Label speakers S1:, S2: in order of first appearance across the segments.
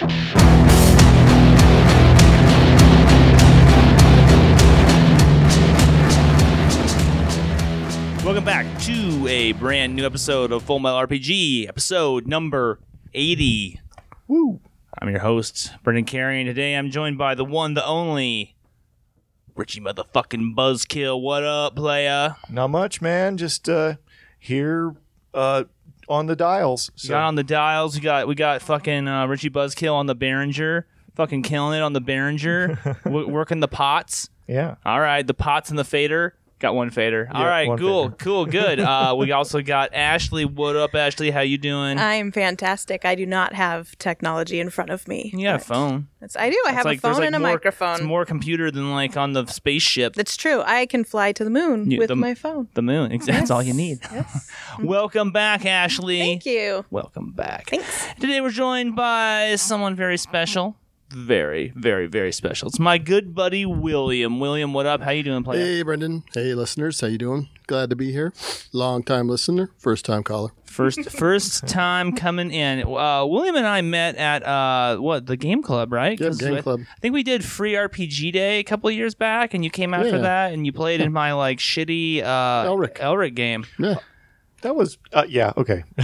S1: Welcome back to a brand new episode of Full Metal RPG, episode number 80.
S2: Woo.
S1: I'm your host, Brendan Carey, and today I'm joined by the one, the only Richie motherfucking Buzzkill. What up, playa?
S2: Not much, man. Just uh, here uh, on the dials.
S1: We got on the dials. We got we got fucking uh, Richie Buzzkill on the Behringer, fucking killing it on the Behringer, w- working the pots.
S2: yeah.
S1: All right, the pots and the fader. Got one fader. All
S2: Yeah,
S1: right,
S2: one
S1: cool,
S2: fader.
S1: cool, good. Uh, we also got Ashley. What up, Ashley? How you doing?
S3: I'm fantastic. I do not have technology in front of me.
S1: you got a phone.
S3: it's- I do. I have
S1: like-
S3: a phone
S1: like
S3: and a
S1: more-
S3: microphone.
S1: It's more computer than like on the spaceship.
S3: That's true. I can fly to the moon
S1: You-
S3: with
S1: the-
S3: my phone.
S1: The moon. Ex- That's all you need.
S3: Yes.
S1: Welcome back, Ashley.
S3: Thank you.
S1: Welcome back.
S3: Thanks.
S1: Today we're joined by someone very special. Very, very, very special. It's my good buddy William. William, what up? How you doing, player?
S4: Hey, Brendan. Hey, listeners. How you doing? Glad to be here. Long time listener, first time caller.
S1: First, first time coming in. Uh, William and I met at uh, what the game club, right?
S4: Game
S1: I,
S4: club.
S1: I think we did free RPG day a couple of years back, and you came out for that, and you played in my like shitty uh,
S4: Elric.
S1: Elric game.
S4: Yeah.
S2: That was, uh, yeah, okay.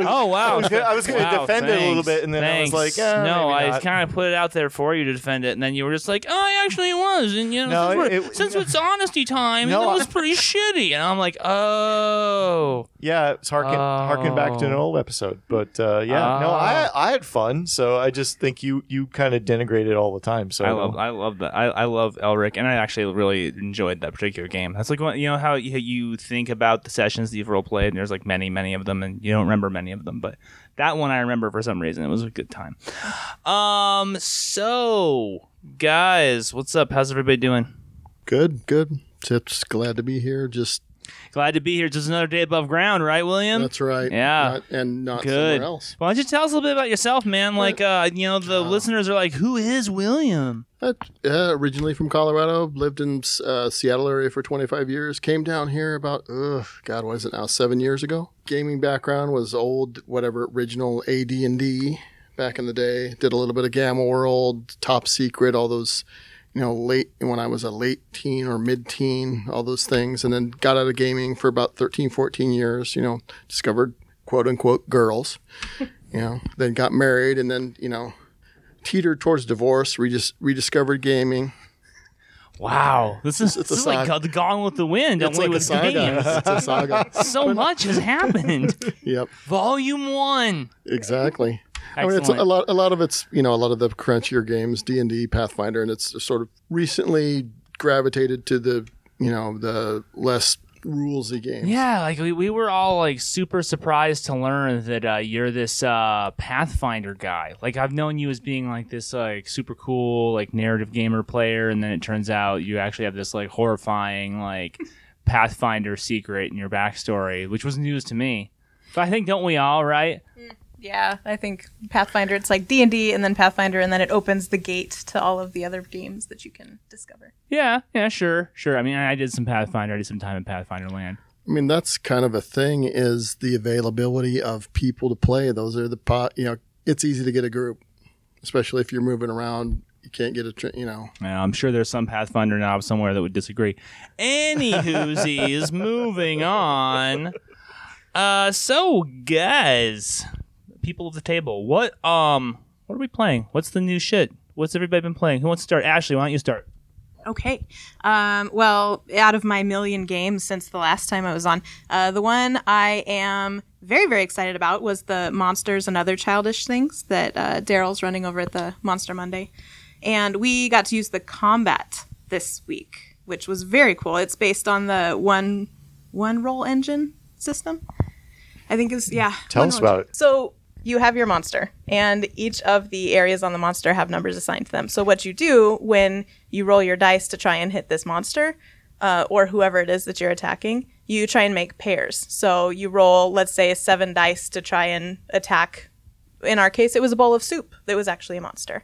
S1: Oh wow!
S2: I was gonna, I was gonna
S1: Wow,
S2: defend it a little
S1: thanks,
S2: bit, and then
S1: thanks.
S2: I was like, eh,
S1: no,
S2: maybe
S1: I
S2: not.
S1: kind of put it out there for you to defend it, and then you were just like, oh, I actually was, and you know,
S2: No,
S1: since, we're-
S2: it- it-
S1: since it's honesty time,
S2: No,
S1: it was
S2: I-
S1: pretty shitty, and I'm like, oh,
S2: yeah, it's harken, harken back to an
S1: Oh.
S2: old episode. But uh, yeah, no, I I had fun, so I just think you you kind of denigrate it all the time. So
S1: I love, I love that, I, I love Elric, and I actually really enjoyed that particular game. That's like what you know how you, you think about the sessions that you've role played, and there's like many, many of them, and you don't remember many of them, but that one I remember for some reason. It was a good time. Um, so guys, what's up? How's everybody doing?
S4: Good, good. Just glad to be here. Just
S1: Glad to be here. Just another day above ground, right, William?
S4: that's right.
S1: Yeah.
S4: Not- and not
S1: Good.
S4: somewhere else.
S1: Why don't you tell us a little bit about yourself, man? Like, uh, you know, the listeners are like, "Who is William?"
S4: Uh, originally from Colorado, lived in uh, Seattle area for 25 years. Came down here about, ugh, God, what is it now? Seven years ago. Gaming background was old, whatever original AD and D back in the day. Did a little bit of Gamma World, Top Secret, all those, you know, late when I was a late teen or mid teen, all those things, and then got out of gaming for about 13, 14 years. You know, discovered quote unquote girls. You know, then got married, and then you know teetered towards divorce, redis- rediscovered gaming.
S1: Wow, this is,
S4: It's
S1: this
S4: a
S1: is like
S4: saga.
S1: the Gone with the Wind,
S4: It's
S1: only
S4: like a
S1: with
S4: saga.
S1: games.
S4: It's a saga.
S1: so much has happened.
S4: yep,
S1: Volume one.
S4: exactly. I mean, it's a lot. A lot of it's you know a lot of the crunchier games, D and D, Pathfinder, and it's sort of recently gravitated to the you know the less rulesy games.
S1: Yeah, like we, we were all like super surprised to learn that uh, you're this uh, Pathfinder guy. Like I've known you as being like this like super cool like narrative gamer player, and then it turns out you actually have this like horrifying like Pathfinder secret in your backstory, which was news to me. But I think don't we all right?
S3: Yeah, I think Pathfinder. It's like D and D, and then Pathfinder, and then it opens the gate to all of the other games that you can discover.
S1: Yeah, yeah, sure, sure. I mean, I did some Pathfinder. I did some time in Pathfinder Land.
S4: I mean that's kind of a thing is the availability of people to play. Those are the pot. You know, it's easy to get a group, especially if you're moving around. You can't get a tr- you know.
S1: Now, I'm sure there's some Pathfinder knob somewhere that would disagree. Any whoosies, moving on. Uh, so guys, people of the table, what um, what are we playing? What's the new shit? What's everybody been playing? Who wants to start? Ashley, why don't you start?
S3: Okay. Um, well, out of my million games since the last time I was on, uh, the one I am very, very excited about was the Monsters and Other Childish Things that uh, Daryl's running over at the Monster Monday. And we got to use the combat this week, which was very cool. It's based on the one one roll engine system. I think is yeah.
S2: Tell us about
S3: engine. So you have your monster, and each of the areas on the monster have numbers assigned to them. So what you do when you roll your dice to try and hit this monster, uh, or whoever it is that you're attacking, you try and make pairs. So you roll, let's say, seven dice to try and attack. In our case, it was a bowl of soup that was actually a monster.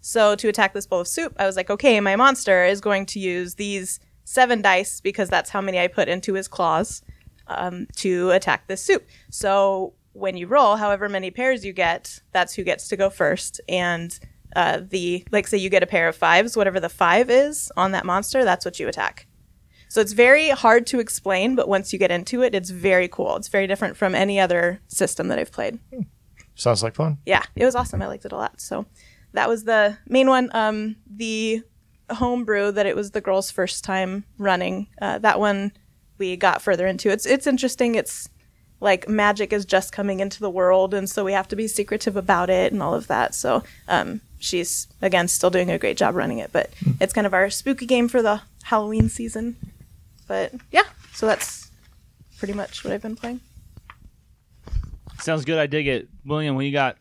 S3: So to attack this bowl of soup, I was like, okay, my monster is going to use these seven dice because that's how many I put into his claws um, to attack this soup. So when you roll, however many pairs you get, that's who gets to go first. And uh, the like, say you get a pair of fives, whatever the five is on that monster, that's what you attack. So it's very hard to explain, but once you get into it, it's very cool. It's very different from any other system that I've played.
S2: Sounds like fun.
S3: Yeah, it was awesome. I liked it a lot. So that was the main one. Um, the homebrew that it was the girls' first time running. Uh, that one we got further into. It's it's interesting. It's like magic is just coming into the world, and so we have to be secretive about it and all of that. So um, she's again still doing a great job running it, but it's kind of our spooky game for the Halloween season. But yeah, so that's pretty much what I've been playing.
S1: Sounds good. I dig it. William, what you got?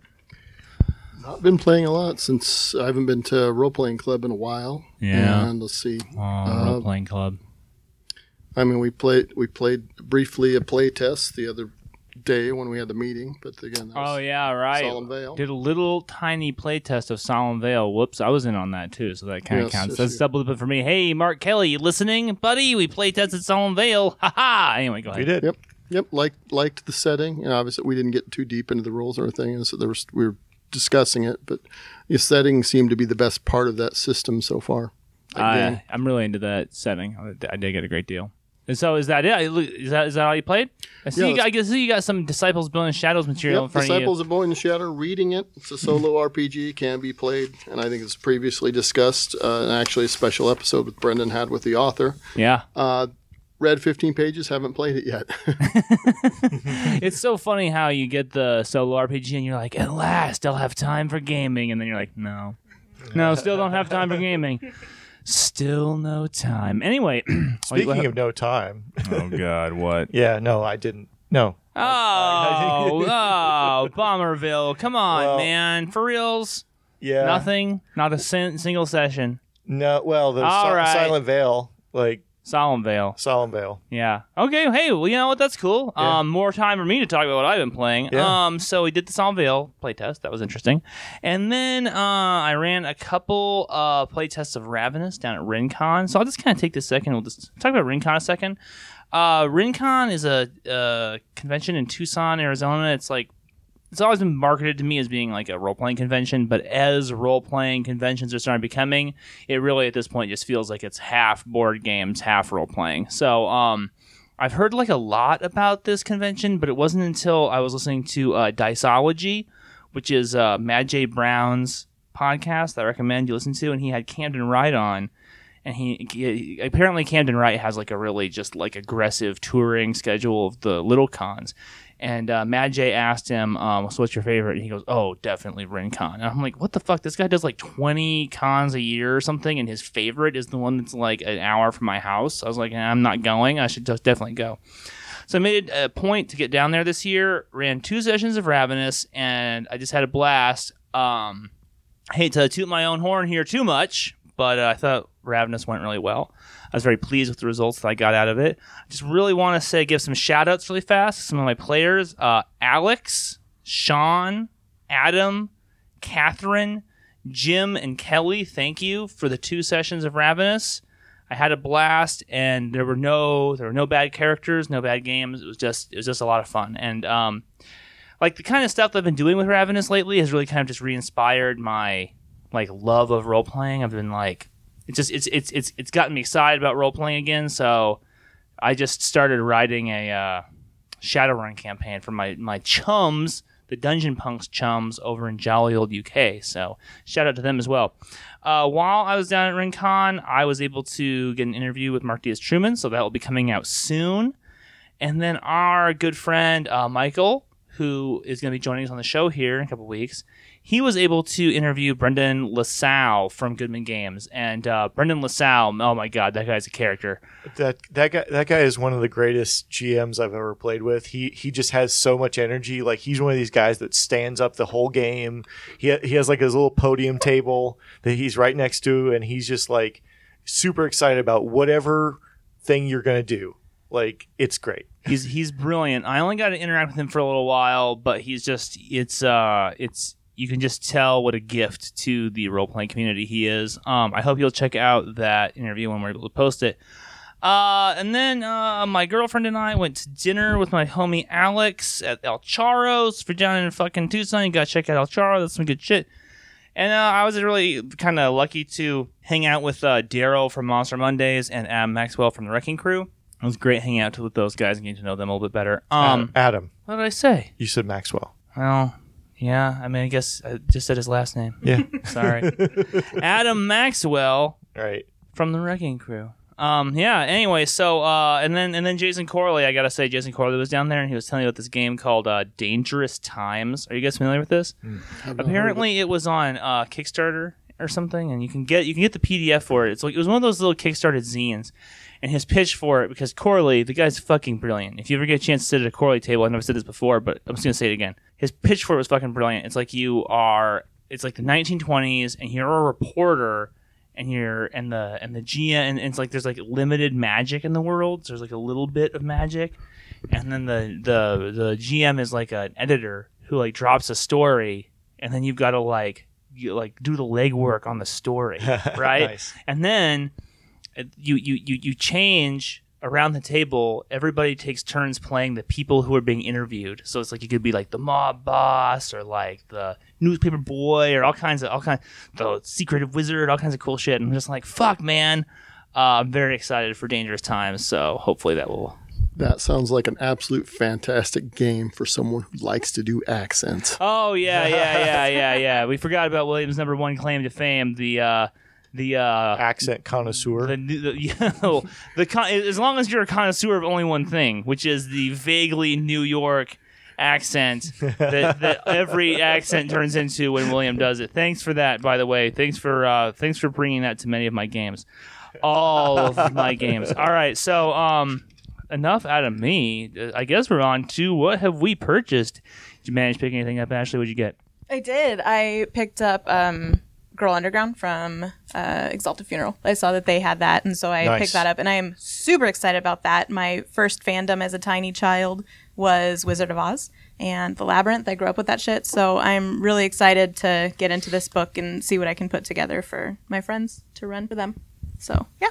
S4: I've been playing a lot since I haven't been to a role playing club in a while.
S1: Yeah.
S4: And let's see.
S1: Oh,
S4: Uh,
S1: role playing club.
S4: I mean, we played we played briefly a play test the other day when we had the meeting, but again, that
S1: Oh yeah, right.
S4: Solemn Veil.
S1: Did a little tiny play test of Solemn Veil. Whoops, I was in on that too, so that kind of
S4: Yes,
S1: counts.
S4: yes,
S1: That's
S4: you-
S1: double dip for me. Hey, Mark Kelly, you listening, buddy? We play tested Solemn Veil. Ha ha. Anyway, go ahead.
S2: We did.
S4: Yep. Yep, liked liked the setting. And obviously, we didn't get too deep into the rules or anything, and so there was we were discussing it. But the setting seemed to be the best part of that system so far.
S1: I, I'm really into that setting. I, I dig it a great deal. And so, is that it? Is that is that all you played? I see.
S4: Yeah,
S1: you got, I guess you got some Disciples Building Shadows material in
S4: Yep,
S1: front
S4: Disciples
S1: of
S4: of Boy in the Shadow. Reading it, it's a solo RPG, can be played, and I think it's previously discussed. Uh, and actually, a special episode with Brendan had with the author.
S1: Yeah.
S4: Uh, read 15 pages, haven't played it yet.
S1: it's so funny how you get the solo RPG and you're like, at last I'll have time for gaming, and then you're like, no, no, still don't have time for gaming. Still no time. Anyway, oh,
S2: Speaking of no time,
S1: oh god, what?
S2: yeah, no, I didn't. No,
S1: Oh, oh, Bomberville! Come on,
S2: Well-
S1: man, for reals.
S2: yeah,
S1: Nothing, not a sin- single session.
S2: No, well, the
S1: All
S2: Si-
S1: right.
S2: Silent Veil, like
S1: Solemn Veil.
S2: Solemn Veil.
S1: Yeah. Okay. Hey, well, you know what? That's cool.
S2: Yeah.
S1: Um, more time for me to talk about what I've been playing.
S2: Yeah.
S1: Um, so we did the Solemn Veil playtest. That was interesting. And then uh, I ran a couple uh playtests of Ravenous down at RinCon. So I'll just kind of take this second. We'll just talk about RinCon a second. Uh, RinCon is a, uh convention in Tucson, Arizona. It's like it's always been marketed to me as being like a role playing convention, but as role playing conventions are starting becoming, it really at this point just feels like it's half board games, half role playing. So, um, I've heard like a lot about this convention, but it wasn't until I was listening to uh, Diceology, which is uh, Mad J Brown's podcast that I recommend you listen to, and he had Camden Wright on. And he, he apparently Camden Wright has like a really just like aggressive touring schedule of the little cons. And uh, Mad J asked him, um, "So what's your favorite?" And he goes, "Oh, definitely RinCon." And I'm like, "What the fuck? This guy does like 20 cons a year or something, and his favorite is the one that's like an hour from my house." I was like, "I'm not going. I should just definitely go." So I made a point to get down there this year. Ran two sessions of Ravenous, and I just had a blast. Um, I hate to toot my own horn here too much, but uh, I thought Ravenous went really well. I was very pleased with the results that I got out of it. I just really want to say, give some shout outs really fast to some of my players uh, Alex, Sean, Adam, Catherine, Jim, and Kelly. Thank you for the two sessions of Ravenous. I had a blast, and there were no there were no bad characters, no bad games. It was just it was just a lot of fun, and um, like the kind of stuff that I've been doing with Ravenous lately has really kind of just re-inspired my like love of role playing. I've been like it's just it's it's it's it's gotten me excited about role playing again. So I just started writing a uh, Shadowrun campaign for my my chums, the Dungeon Punks chums over in jolly old UK. So shout out to them as well. Uh, while I was down at RinCon, I was able to get an interview with Mark Diaz Truman, so that will be coming out soon. And then our good friend uh, Michael, who is going to be joining us on the show here in a couple weeks, he was able to interview Brendan LaSalle from Goodman Games. And uh, Brendan LaSalle, oh my God, that guy's a character.
S2: That that guy that guy is one of the greatest GMs I've ever played with. He he just has so much energy. Like he's one of these guys that stands up the whole game. He he has like his little podium table that he's right next to, and he's just like super excited about whatever thing you're gonna do. Like it's great.
S1: he's he's brilliant. I only got to interact with him for a little while, but he's just it's uh it's you can just tell what a gift to the role playing community he is. Um, I hope you'll check out that interview when we're able to post it. Uh, and then uh, my girlfriend and I went to dinner with my homie Alex at El Charro's. If you're down in fucking Tucson, you gotta check out El Charo. That's some good shit. And uh, I was really kind of lucky to hang out with uh, Daryl from Monster Mondays and Adam Maxwell from the Wrecking Crew. It was great hanging out with those guys and getting to know them a little bit better. Um,
S2: Adam,
S1: what did I say?
S2: you said Maxwell.
S1: Well, yeah. I mean, I guess I just said his last name.
S2: Yeah.
S1: Sorry, Adam Maxwell
S2: right.
S1: from the Wrecking Crew. Um, yeah. Anyway, so uh, and then and then Jason Corley. I gotta say, Jason Corley was down there and he was telling me about this game called uh, Dangerous Times. Are you guys familiar with this?
S4: It.
S1: Apparently, it was on uh, Kickstarter or something, and you can get you can get the PDF for it. It's like it was one of those little Kickstarter zines. And his pitch for it, because Corley, the guy's fucking brilliant. If you ever get a chance to sit at a Corley table, I've never said this before, but I'm just gonna say it again. His pitch for it was fucking brilliant. It's like you are, it's like the 1920s, and you're a reporter, and you're and the and the GM, and it's like there's like limited magic in the world. So there's like a little bit of magic, and then the the the GM is like an editor who like drops a story, and then you've got to like you like do the legwork on the story, right?
S2: Nice.
S1: And then you you you you change around the table. Everybody takes turns playing the people who are being interviewed. So it's like you could be like the mob boss or like the newspaper boy or all kinds of all kind the secretive wizard, all kinds of cool shit. And I'm just like, fuck, man. Uh, I'm very excited for Dangerous Times. So hopefully that will
S4: That sounds like an absolute fantastic game for someone who likes to do accents.
S1: Oh yeah, yeah, yeah, yeah, yeah. We forgot about William's number one claim to fame, the uh the uh
S2: Accent connoisseur.
S1: the, the, you know, the con- as long as you're a connoisseur of only one thing, which is the vaguely New York accent that, that every accent turns into when William does it. Thanks for that, by the way. Thanks for uh, thanks for bringing that to many of my games, all of my games. All right, so um, enough out of me. I guess we're on to what have we purchased. Did you manage to pick anything up, Ashley? What'd you get?
S3: I did. I picked up um, Girl Underground from uh, Exalted Funeral. I saw that they had that, and so I
S2: Nice.
S3: picked that up, and I am super excited about that. My first fandom as a tiny child was Wizard of Oz and The Labyrinth. I grew up with that shit, so I'm really excited to get into this book and see what I can put together for my friends to run for them. So yeah.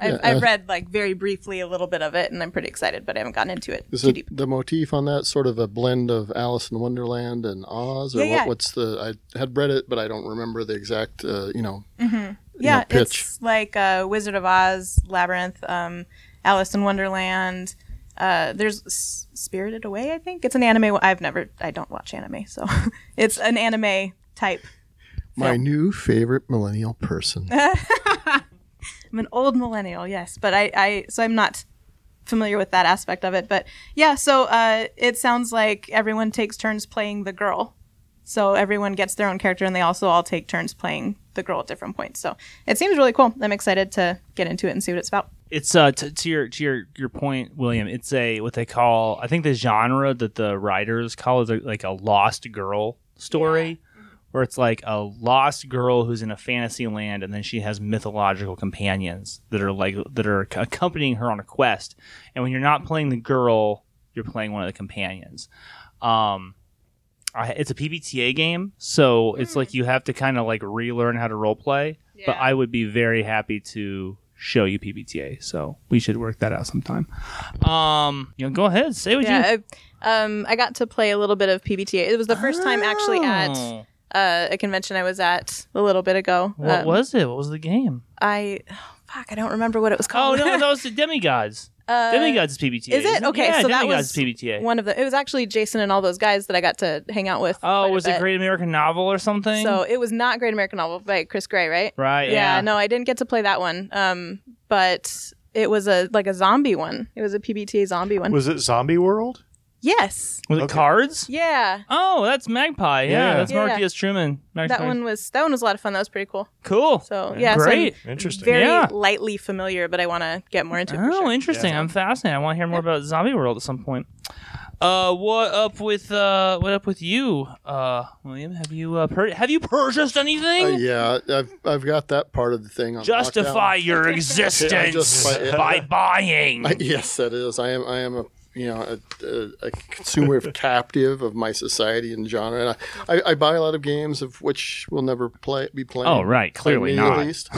S3: I've,
S4: Yeah,
S3: I've
S4: uh,
S3: read like very briefly a little bit of it, and I'm pretty excited, but I haven't gotten into it
S4: Is
S3: too
S4: it
S3: deep.
S4: the motif on that sort of a blend of Alice in Wonderland and Oz, or
S3: Yeah,
S4: what,
S3: yeah.
S4: what's the? I had read it, but I don't remember the exact. Uh, you know,
S3: yeah,
S4: know, pitch.
S3: it's like uh, Wizard of Oz, Labyrinth, um, Alice in Wonderland. Uh, there's S- Spirited Away, I think. It's an anime. I've never, I don't watch anime, so it's an anime type.
S4: my new favorite millennial person.
S3: I'm an old millennial, yes, but I, I so I'm not familiar with that aspect of it. But yeah, so uh, it sounds like everyone takes turns playing the girl. So everyone gets their own character, and they also all take turns playing the girl at different points. So it seems really cool. I'm excited to get into it and see what it's about.
S1: it's uh t- to your to your your point william it's a what they call i think the genre that the writers call is a, like a lost girl story where it's like a lost girl who's in a fantasy land and then she has mythological companions that are like that are accompanying her on a quest and when you're not playing the girl you're playing one of the companions um I, it's a PBTA game, so it's like you have to kind of like relearn how to role play. But I would be very happy to show you PBTA, so we should work that out sometime. Um, you know, go ahead, say what you.
S3: Yeah, I, um, I got to play a little bit of PBTA. It was the first time actually at
S1: Oh.
S3: Uh, a convention I was at a little bit ago.
S1: What
S3: Um,
S1: was it? What was the game?
S3: I? oh, fuck, I don't remember what it was called.
S1: Oh
S3: called.
S1: no, that was the Demigods.
S3: Uh,
S1: Demigods is PBTA.
S3: is it?
S1: isn't
S3: Okay,
S1: yeah,
S3: so that
S1: Demigods
S3: was
S1: is PBTA.
S3: one of the. It was actually Jason and all those guys that I got to hang out with.
S1: oh, was it. Great American Novel or something?
S3: So it was not Great American Novel by Chris Gray, right?
S1: right,
S3: Yeah,
S1: yeah.
S3: no, I didn't get to play that one. Um, but it was a like a zombie one. It was a PBTA zombie one.
S2: Was it Zombie World?
S3: Yes.
S1: Was it
S2: Okay.
S1: cards?
S3: Yeah.
S1: Oh, that's Magpie. Yeah,
S2: Yeah.
S1: that's Mark
S3: Yeah.
S1: Diaz Truman. Magpie.
S3: That one was that one was a lot of fun. That was pretty cool.
S1: cool.
S3: So yeah, so I'm
S1: great.
S2: Interesting.
S3: very
S1: Yeah.
S3: lightly familiar, but I want to get more into it. For
S1: Oh,
S3: sure.
S1: interesting.
S2: Yeah.
S1: I'm fascinated. I want to hear more about Zombie World at some point. Uh, what up with uh, what up with you, uh, William? Have you uh, pur- have you purchased anything?
S4: Uh, yeah, I've I've got that part of the thing on
S1: Justify
S4: lockdown.
S1: your existence
S4: justify it.
S1: by buying.
S4: I, yes, that is. I am I am a you know a, a, a consumer captive of my society and genre. And I, I, I buy a lot of games of which we'll never play be playing.
S1: Oh, right. Clearly not.
S4: At least,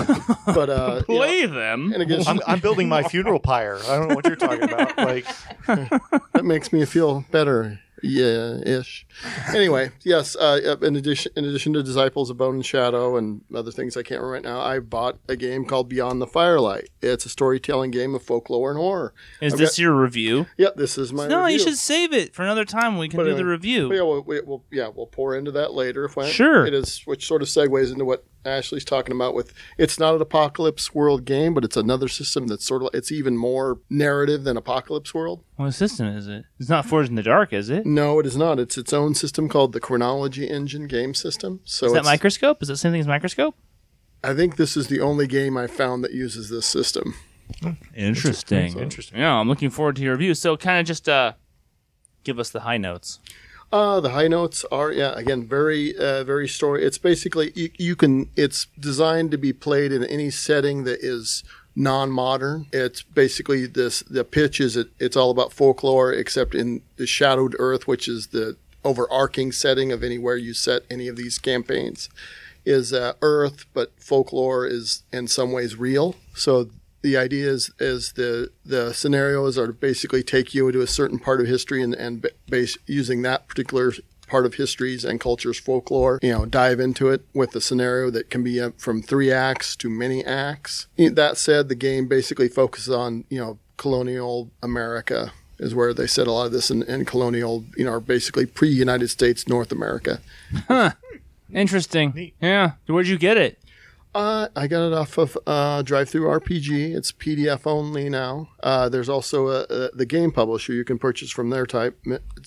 S4: but uh, you know,
S1: Play them.
S4: and again,
S2: I'm, I'm building my funeral pyre. I don't know what you're talking about. Like,
S4: that makes me feel better. Yeah, ish. Anyway, yes. Uh, in addition, in addition to Disciples of Bone and Shadow and other things I can't remember right now, I bought a game called Beyond the Firelight. It's a storytelling game of folklore and horror.
S1: Is
S4: I've
S1: this
S4: got-
S1: your review?
S4: Yep, this is my.
S1: No, you should save it for another time. We can
S4: But
S1: do
S4: anyway,
S1: the review.
S4: Yeah, we'll, we- we'll yeah we'll pour into that later. If I,
S1: Sure.
S4: it is, which sort of segues into what Ashley's talking about. With it's not an apocalypse world game, but it's another system that's sort of it's even more narrative than apocalypse world.
S1: What system is it? It's not Forged in the Dark, is it?
S4: No, it is not. It's its own system called the Chronology Engine game system. So
S1: Is that Microscope? Is that the same thing as Microscope?
S4: I think this is the only game I found that uses this system.
S1: Interesting.
S2: Interesting.
S1: Yeah, I'm looking forward to your review. So, kind of just uh, give us the high notes.
S4: Uh, the high notes are yeah again very uh, very story. It's basically you, you can. It's designed to be played in any setting that is non-modern. It's basically this. The pitch is it, it's all about folklore, except in the shadowed earth, which is the overarching setting of anywhere you set any of these campaigns. Is uh, Earth, but folklore is in some ways real. So the idea is is the the scenarios are to basically take you into a certain part of history and and base using that particular part of histories and cultures folklore you know dive into it with a scenario that can be uh, from three acts to many acts that said the game basically focuses on you know colonial america is where they said a lot of this in, in colonial you know or basically pre-united states north america
S1: Interesting.
S2: Neat.
S1: Yeah. Where'd you get it?
S4: Uh, I got it off of uh, Drive Through RPG. It's PDF only now. Uh, there's also a, a, the game publisher you can purchase from their type,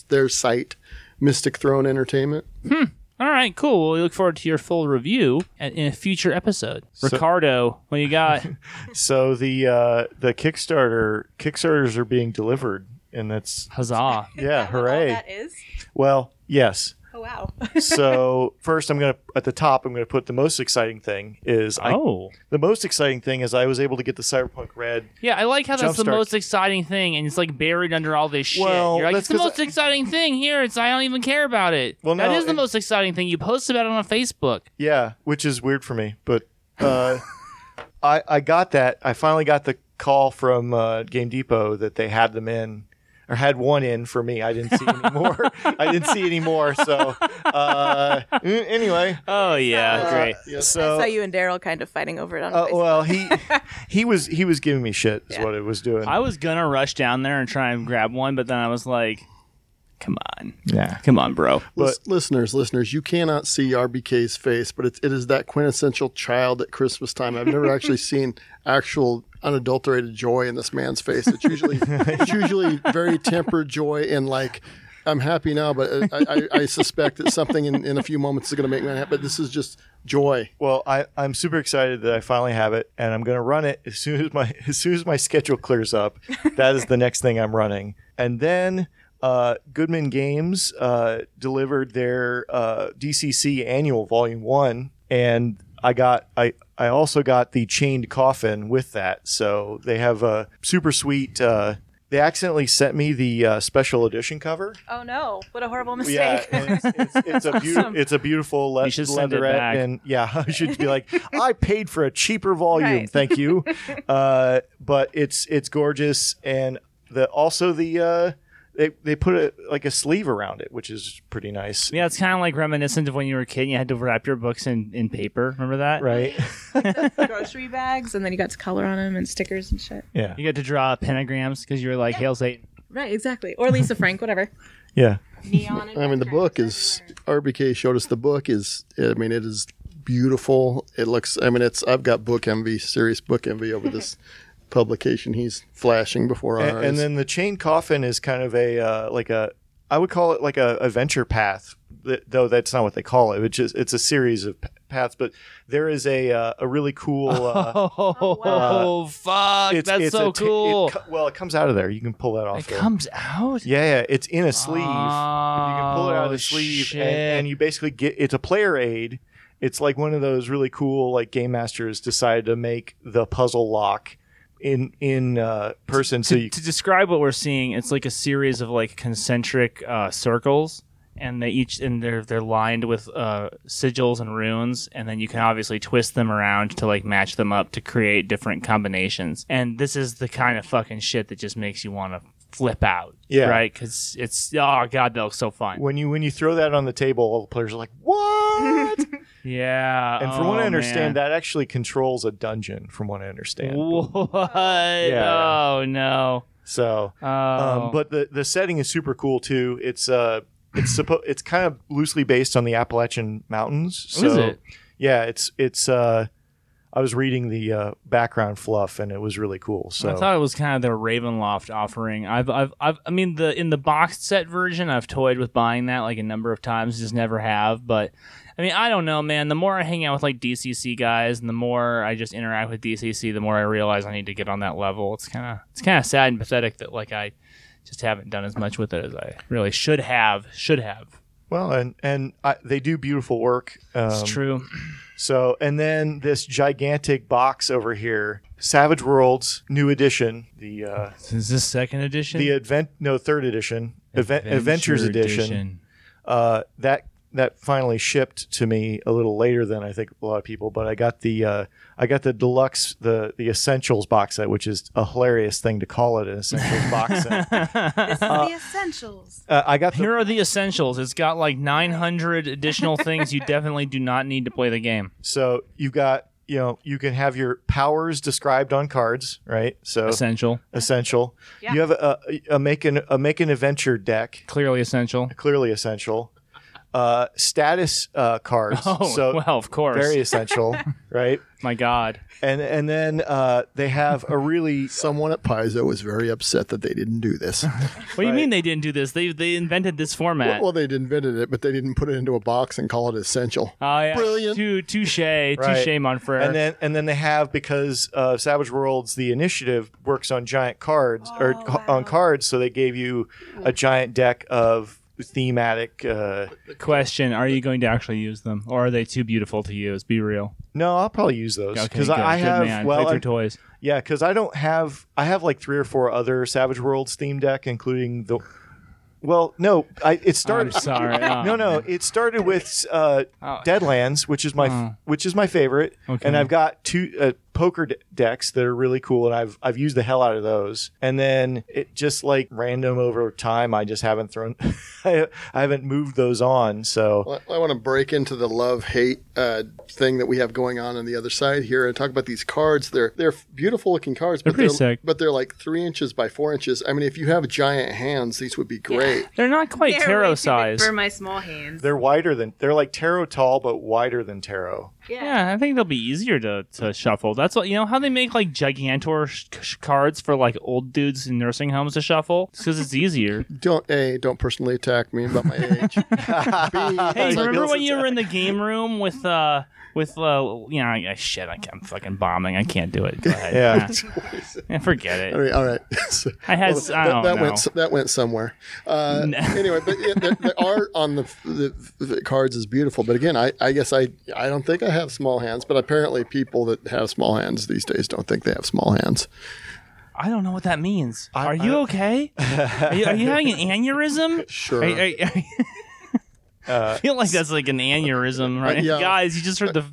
S4: their site, Mystic Throne Entertainment.
S1: All right, cool. Well, we look forward to your full review in a future episode.
S2: So-
S1: Ricardo, what you got?
S2: so the uh, the Kickstarter Kickstarters are being delivered, and that's
S1: Huzzah.
S2: yeah, hooray.
S3: that is.
S2: Well, yes.
S3: Oh wow.
S2: So first, I'm gonna at the top. I'm gonna put the most exciting thing is I,
S1: Oh.
S2: the most exciting thing is I was able to get the Cyberpunk Red.
S1: Yeah, I like how that's the
S2: Jumpstart.
S1: most exciting thing, and it's like buried under all this shit.
S2: Well,
S1: You're like,
S2: that's
S1: it's the
S2: 'cause
S1: most exciting thing here. It's I don't even care about it.
S2: Well,
S1: that
S2: no,
S1: is the
S2: it-
S1: most exciting thing. You post about it on Facebook.
S2: Yeah, which is weird for me, but uh, I I got that. I finally got the call from uh, Game Depot that they had them in. Or had one in for me. I didn't see any more. I didn't see any more. So, uh, mm, anyway,
S1: Oh yeah,
S2: Uh,
S1: great.
S4: Yeah.
S2: so
S3: I saw you and Daryl kind of fighting over it on
S2: Uh, well, he he was he was giving me shit. Is
S3: Yeah.
S2: what it was doing.
S1: I was gonna rush down there and try and grab one, but then I was like, "Come on,
S2: yeah.
S1: come on, bro."
S4: Lis- listeners, listeners, you cannot see RBK's face, but it, it is that quintessential child at Christmas time. I've never actually seen actual unadulterated joy in this man's face. It's usually it's usually very tempered joy and like. I'm happy now, but uh, I, I, I suspect that something in, in a few moments is going to make me unhappy. But this is just joy.
S2: Well, I, I'm super excited that I finally have it, and I'm going to run it as soon as my as soon as my schedule clears up. that is the next thing I'm running, and then uh, Goodman Games uh, delivered their uh, DCC Annual Volume One, and I got I I also got the chained coffin with that. So they have a super sweet. Uh, they accidentally sent me the uh, special edition cover.
S3: oh no! What a horrible mistake.
S2: Yeah, it's, it's, it's a beautiful. It's a beautiful le-
S1: You should send it
S2: leatherette,
S1: back.
S2: and yeah, I should be like, I paid for a cheaper volume,
S3: Right.
S2: thank you. Uh, but it's it's gorgeous, and the also the uh, they they put a like a sleeve around it, which is pretty nice.
S1: Yeah, it's kind of like reminiscent of when you were a kid and you had to wrap your books in, in paper. Remember that?
S2: Right?
S3: Grocery bags, and then you got to color on them and stickers and shit.
S2: Yeah,
S1: You got to draw pentagrams because you were like, Hail Satan.
S3: Right, exactly. Or Lisa Frank, whatever.
S2: yeah.
S3: Neon.
S4: I mean, the book is RBK showed us the book is. I mean, it is beautiful. It looks. I mean, it's. I've got book envy, serious book envy over this publication. He's flashing before our
S2: And,
S4: eyes.
S2: and then the chain coffin is kind of a uh, like a I would call it like a adventure path, th- though that's not what they call it. It's just it's a series of p- paths, but there is a uh, a really cool. Uh,
S1: Oh,
S3: wow.
S1: fuck.
S2: it's,
S1: That's
S2: it's
S1: so
S2: a ta-
S1: cool.
S2: it co- well, it comes out of there. You can pull that off.
S1: It
S2: there.
S1: comes out?
S2: Yeah, yeah, it's in a sleeve. you can pull it out of
S1: Oh,
S2: the sleeve, and, and you basically get it's a player aid. It's like one of those really cool like game masters decided to make the puzzle lock in in uh, person. So
S1: to,
S2: you
S1: to describe what we're seeing, it's like a series of like concentric uh, circles, and they each and they're they're lined with uh, sigils and runes, and then you can obviously twist them around to like match them up to create different combinations. And this is the kind of fucking shit that just makes you want to flip out.
S2: Yeah.
S1: right. Because it's oh god, that looks so fun.
S2: when you when you throw that on the table, all the players are like, "What?"
S1: Yeah,
S2: and from
S1: oh,
S2: what I understand,
S1: man.
S2: that actually controls a dungeon. From what I understand,
S1: What?
S2: Yeah.
S1: Oh no.
S2: so.
S1: Oh.
S2: Um, but the the setting is super cool too. It's uh it's suppo- it's kind of loosely based on the Appalachian Mountains. So
S1: Is it?
S2: yeah, it's it's uh I was reading the uh, background fluff and it was really cool. So
S1: I thought it was kind of their Ravenloft offering. I've, I've, I've, I mean, the in the boxed set version, I've toyed with buying that like a number of times, just never have. But I mean, I don't know, man. The more I hang out with like DCC guys, and the more I just interact with DCC, the more I realize I need to get on that level. It's kind of, it's kind of sad and pathetic that like I just haven't done as much with it as I really should have. Should have.
S2: Well, and and I, they do beautiful work. Um,
S1: It's true.
S2: So and then this gigantic box over here, Savage Worlds new edition, the uh,
S1: Is this second edition?
S2: the advent no third edition, Advent- Adventures edition. uh, that that finally shipped to me a little later than I think a lot of people. But I got the uh, I got the deluxe the the essentials box set, which is a hilarious thing to call it an essentials box set.
S3: This is the essentials.
S2: Uh, I got the
S1: Here are the essentials. It's got like 900 additional things you definitely do not need to play the game.
S2: so you've got you know you can have your powers described on cards, right? So
S1: Essential.
S2: essential.
S3: Yeah.
S2: You have a, a, a make an a make an adventure deck,
S1: Clearly essential.
S2: clearly essential. Uh, status uh, cards,
S1: Oh,
S2: so
S1: well, of course.
S2: very essential, right?
S1: My God.
S2: And and then uh, they have a really
S4: Someone at Paizo was very upset that they didn't do this.
S1: What do you mean they didn't do this? They they invented this format.
S4: well, they invented it, but they didn't put it into a box and call it essential.
S1: oh, yeah.
S4: brilliant.
S1: Tou- Touche.
S2: Right.
S1: Touche, Monfrere.
S2: and then and then they have because uh, Savage Worlds the initiative works on giant cards or
S3: Oh,
S2: ca-
S3: wow.
S2: on cards, so they gave you a giant deck of thematic. Uh,
S1: Question Are you going to actually use them? Or are they too beautiful to use? Be real.
S2: no, I'll probably use those because
S1: good,
S2: I, I have
S1: man.
S2: well,
S1: Play
S2: I-
S1: toys.
S2: yeah, because I don't have I have like three or four other Savage Worlds theme deck, including the. Well, no, I it
S1: I'm
S2: started.
S1: sorry. Oh.
S2: No, no, it started with uh,
S1: Oh.
S2: Deadlands, which is my
S1: Oh.
S2: which is my favorite,
S1: Okay.
S2: and I've got two uh, poker de- decks that are really cool, and I've I've used the hell out of those. And then it just like random over time, I just haven't thrown, I, I haven't moved those on. So
S4: Well, I want to break into the love hate uh, thing that we have going on on the other side here and talk about these cards. They're they're beautiful looking cards, but
S1: pretty
S4: they're
S1: sick.
S4: but they're like three inches by four inches. I mean, if you have giant hands, these would be great.
S1: They're not quite
S5: They're
S1: tarot
S5: too big
S1: size.
S5: for my small hands.
S2: they're wider than they're like tarot tall, but wider than tarot.
S1: Yeah, I think they'll be easier to, to shuffle. That's what you know how they make like gigantor sh- sh- cards for like old dudes in nursing homes to shuffle. because it's easier.
S4: Don't a don't personally attack me about my age. B,
S1: Hey, remember
S2: Bill's
S1: when you were in the game room with uh with uh you know I, shit I, am fucking bombing I can't do it. Go ahead.
S2: Yeah.
S1: Yeah, forget
S4: all
S1: it.
S4: right, all right. So-
S1: I had
S4: well,
S1: I
S4: that,
S1: don't
S4: that
S1: know.
S4: went that went somewhere. Uh,
S1: No.
S4: anyway, but yeah, the, the art on the, the, the cards is beautiful. But again, I, I guess I I don't think I have small hands, but apparently people that have small hands these days don't think they have small hands.
S1: I don't know what that means.
S2: I-
S1: are you okay? are, you, are you having an aneurysm?
S4: Sure.
S1: Are- are- are- I feel like that's like an aneurysm, right?
S4: Uh, yeah.
S1: Guys, you just heard the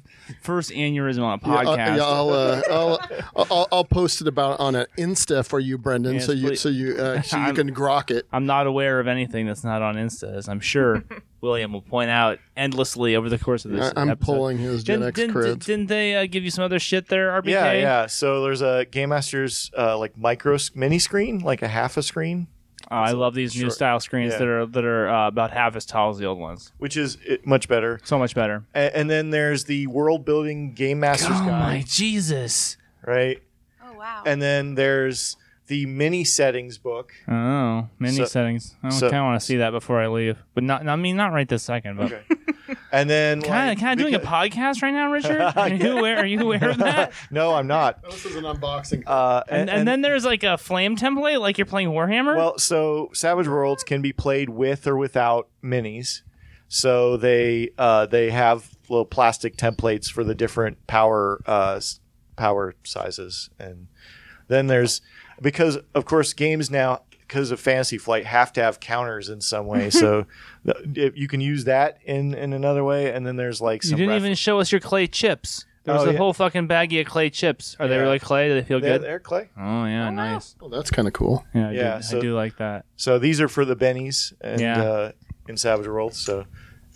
S1: first aneurysm on a
S4: Yeah, I'll-
S1: podcast.
S4: yeah, I'll, uh, I'll, I'll I'll post it about on an Insta for you, Brendan,
S1: Yes,
S4: so you
S1: please.
S4: so you uh, so you can grok it.
S1: I'm not aware of anything that's not on Insta, as I'm sure William will point out endlessly over the course of this.
S4: I, am
S1: episode.
S4: pulling his Gen
S1: Didn't,
S4: X
S1: didn't,
S4: creds.
S1: didn't they uh, give you some other shit there, RBK?
S2: Yeah, yeah. So there's a Game Master's uh, like micro mini screen, like a half a screen,
S1: Oh, I love these new
S2: Short-
S1: style screens
S2: yeah.
S1: that are that are uh, about half as tall as the old ones.
S2: which is uh, much better.
S1: So much better.
S2: A- and then there's the world building Game Master's
S1: Oh my
S2: guide,
S1: Jesus!
S2: right?
S3: Oh wow.
S2: And then there's the mini settings book.
S1: Oh, mini
S2: So-
S1: settings. I
S2: so-
S1: kind of want to see that before I leave, but not. I mean, not right this second. But
S2: Okay. And then
S1: kind
S2: like,
S1: of, kind of doing a podcast right now, Richard. Are you aware? Are you aware of that?
S2: no, I'm not.
S4: This is an unboxing.
S2: Uh,
S1: And, and, then there's like a flame template, like you're playing Warhammer.
S2: Well, so Savage Worlds can be played with or without minis. So they uh, they have little plastic templates for the different power uh, power sizes, and Then there's because of course games now because of Fantasy Flight have to have counters in some way. so the- if you can use that in in another way. And then there's like
S1: You didn't
S2: ref-
S1: even show us your clay chips. There was
S2: Oh,
S1: a
S2: yeah.
S1: whole fucking baggie of clay chips. Are they really clay? Do they feel
S2: they're,
S1: good?
S2: they're clay.
S1: Oh yeah, nice.
S4: Oh, that's kind of cool.
S1: Yeah, I,
S2: Yeah,
S1: do,
S2: so-
S1: I do like that.
S2: So these are for the bennies and
S1: Yeah.
S2: uh, in Savage World. So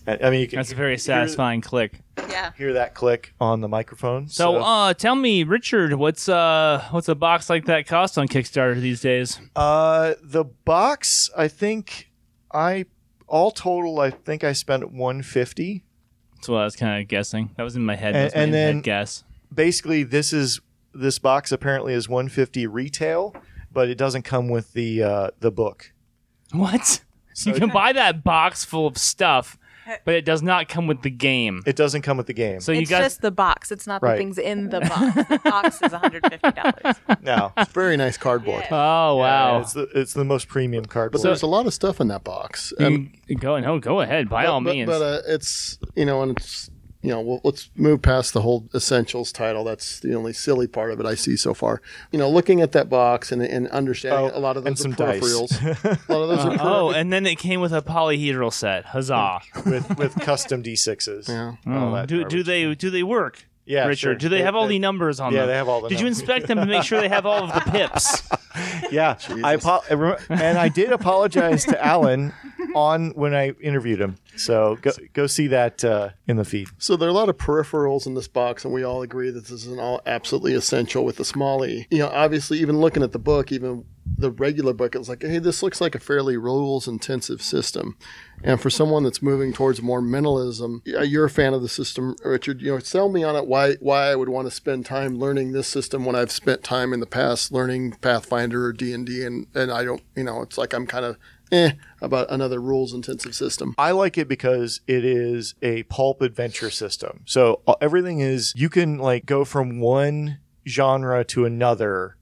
S2: I I mean, you can
S1: That's a very
S2: hear-
S1: satisfying click.
S3: Yeah.
S2: Hear that click on the microphone.
S1: So, uh, tell me, Richard, what's uh, what's a box like that cost on Kickstarter these days?
S2: Uh, the box, I think I all total, I think I spent 150.
S1: That's what I was kind of guessing. That was in my head.
S2: And-
S1: That's my
S2: and then-
S1: head guess.
S2: Basically, this is this box apparently is 150 retail, but it doesn't come with the uh, the book.
S1: What? So you can buy that box full of stuff, but it does not come with the game.
S2: It doesn't come with the game.
S1: So you
S3: it's
S1: got
S3: just the box. It's not
S2: Right.
S3: the things in the box. The box is $150.
S2: now,
S4: Very nice cardboard.
S1: oh wow.
S2: it's the it's the most premium card.
S4: But there's a lot of stuff in that box.
S1: You
S4: Um,
S1: can go no, go ahead by
S4: but,
S1: all
S4: but-
S1: means.
S4: But uh, it's you know, and it's you know, well, let's move past the whole essentials title. That's the only silly part of it I see so far. You know, looking at that box and, and understanding
S2: Oh,
S4: a lot of
S2: and
S4: those are
S2: some
S4: peripherals. a lot of those are
S1: uh-huh.
S4: oh,
S1: and then it came with a polyhedral set. Huzzah!
S2: with with custom D6s.
S4: Yeah.
S2: all
S1: Oh, do do they do they work?
S2: Yeah,
S1: Richard.
S2: sure.
S1: Do they
S2: They-
S1: have all
S2: they-
S1: the numbers on there?
S2: yeah,
S1: them?
S2: they have all the numbers.
S1: Did you inspect them to make sure they have all of the pips?
S2: Yeah, I apo- and I did apologize to Alan on when I interviewed him. So go go see that uh, in the feed.
S4: So there are a lot of peripherals in this box, and we all agree that this is an all absolutely essential with the small e. You know, obviously, even looking at the book, even the regular book, it's like, hey, this looks like a fairly rules intensive system. And for someone that's moving towards more mentalism, you're a fan of the system, Richard. You know, sell me on it. Why why I would want to spend time learning this system when I've spent time in the past learning Pathfinder or D and D, and and I don't, you know, it's like I'm kind of eh about another rules intensive system.
S2: I like it because it is a pulp adventure system. So uh, everything is you can like go from one genre to another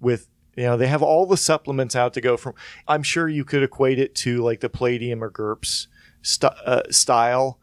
S2: with you know they have all the supplements out to go from. I'm sure you could equate it to like the Palladium or GURPS st- uh, style,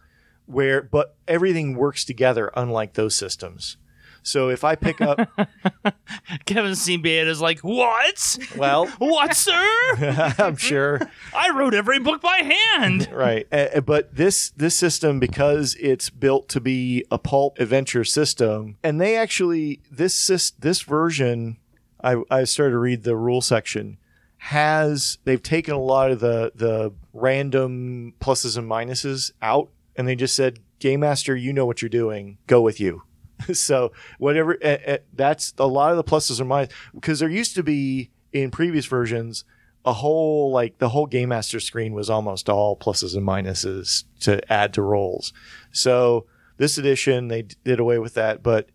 S2: where but everything works together. Unlike those systems. So if I pick up,
S1: Kevin Siembieda is like, what?
S2: well,
S1: What, sir?
S2: I'm sure
S1: I wrote every book by hand.
S2: right Uh, but this this system because it's built to be a pulp adventure system and they actually this sys- this version I, I started to read the rule section has they've taken a lot of the the random pluses and minuses out and they just said game master you know what you're doing. Go with you. So whatever uh, uh, that's a lot of the pluses and minuses because there used to be in previous versions a whole like the whole game master screen was almost all pluses and minuses to add to rolls. So this edition they did away with that but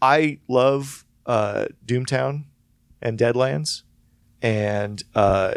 S2: i love uh, doomtown and deadlands and uh,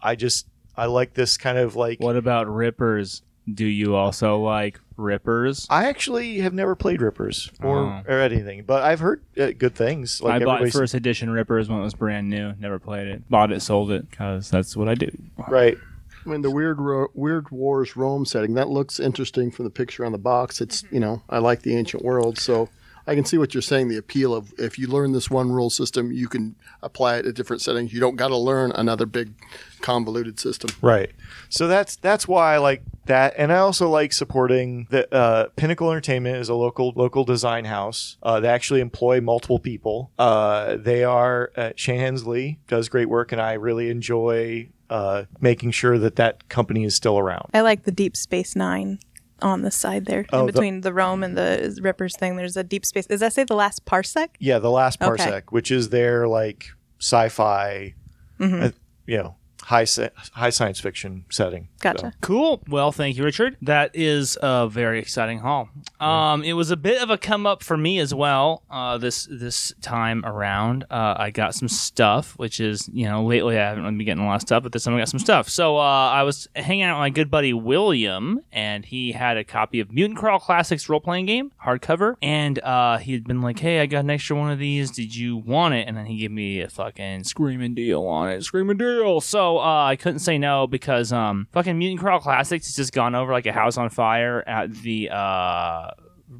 S2: i just i like this kind of like
S1: What about Rippers? Do you also like Rippers?
S2: i actually have never played rippers or,
S1: Oh.
S2: or anything but i've heard uh, good things like
S1: I bought first edition Rippers when it was brand new. Never played it. Bought it, sold it, because that's what I do.
S2: right
S4: I mean, the weird, Ro- weird wars Rome setting that looks interesting from the picture on the box. It's you know, I like the ancient world, so I can see what you're saying. The appeal of if you learn this one rule system, you can apply it at different settings. You don't got to learn another big convoluted system.
S2: Right. So that's that's why I like that, and I also like supporting the uh, Pinnacle Entertainment is a local local design house. Uh, they actually employ multiple people. Uh, they are uh, Shane Hensley does great work, and I really enjoy uh, making sure that that company is still around.
S3: I like the Deep Space Nine on the side there.
S2: Oh,
S3: in between the, Rome and the Rippers thing, there's a Deep Space. Does that say the last parsec?
S2: Yeah, the last
S3: Okay.
S2: parsec, which is their like sci-fi, uh, you know, high high science fiction setting.
S3: Gotcha.
S2: So,
S1: Cool. Well, thank you, Richard. That is a very exciting haul. Um, it was a bit of a come up for me as well. Uh, this this time around, uh, I got some stuff, which is you know lately I haven't really been getting a lot of stuff, but this time I got some stuff. So uh, I was hanging out with my good buddy William, and he had a copy of Mutant Crawl Classics role playing game hardcover, and uh, he had been like, "Hey, I got an extra one of these. Did you want it?" And then he gave me a fucking screaming deal on it, screaming deal. So uh, I couldn't say no because um, fucking Mutant Crawl Classics has just gone over like a house on fire at the uh,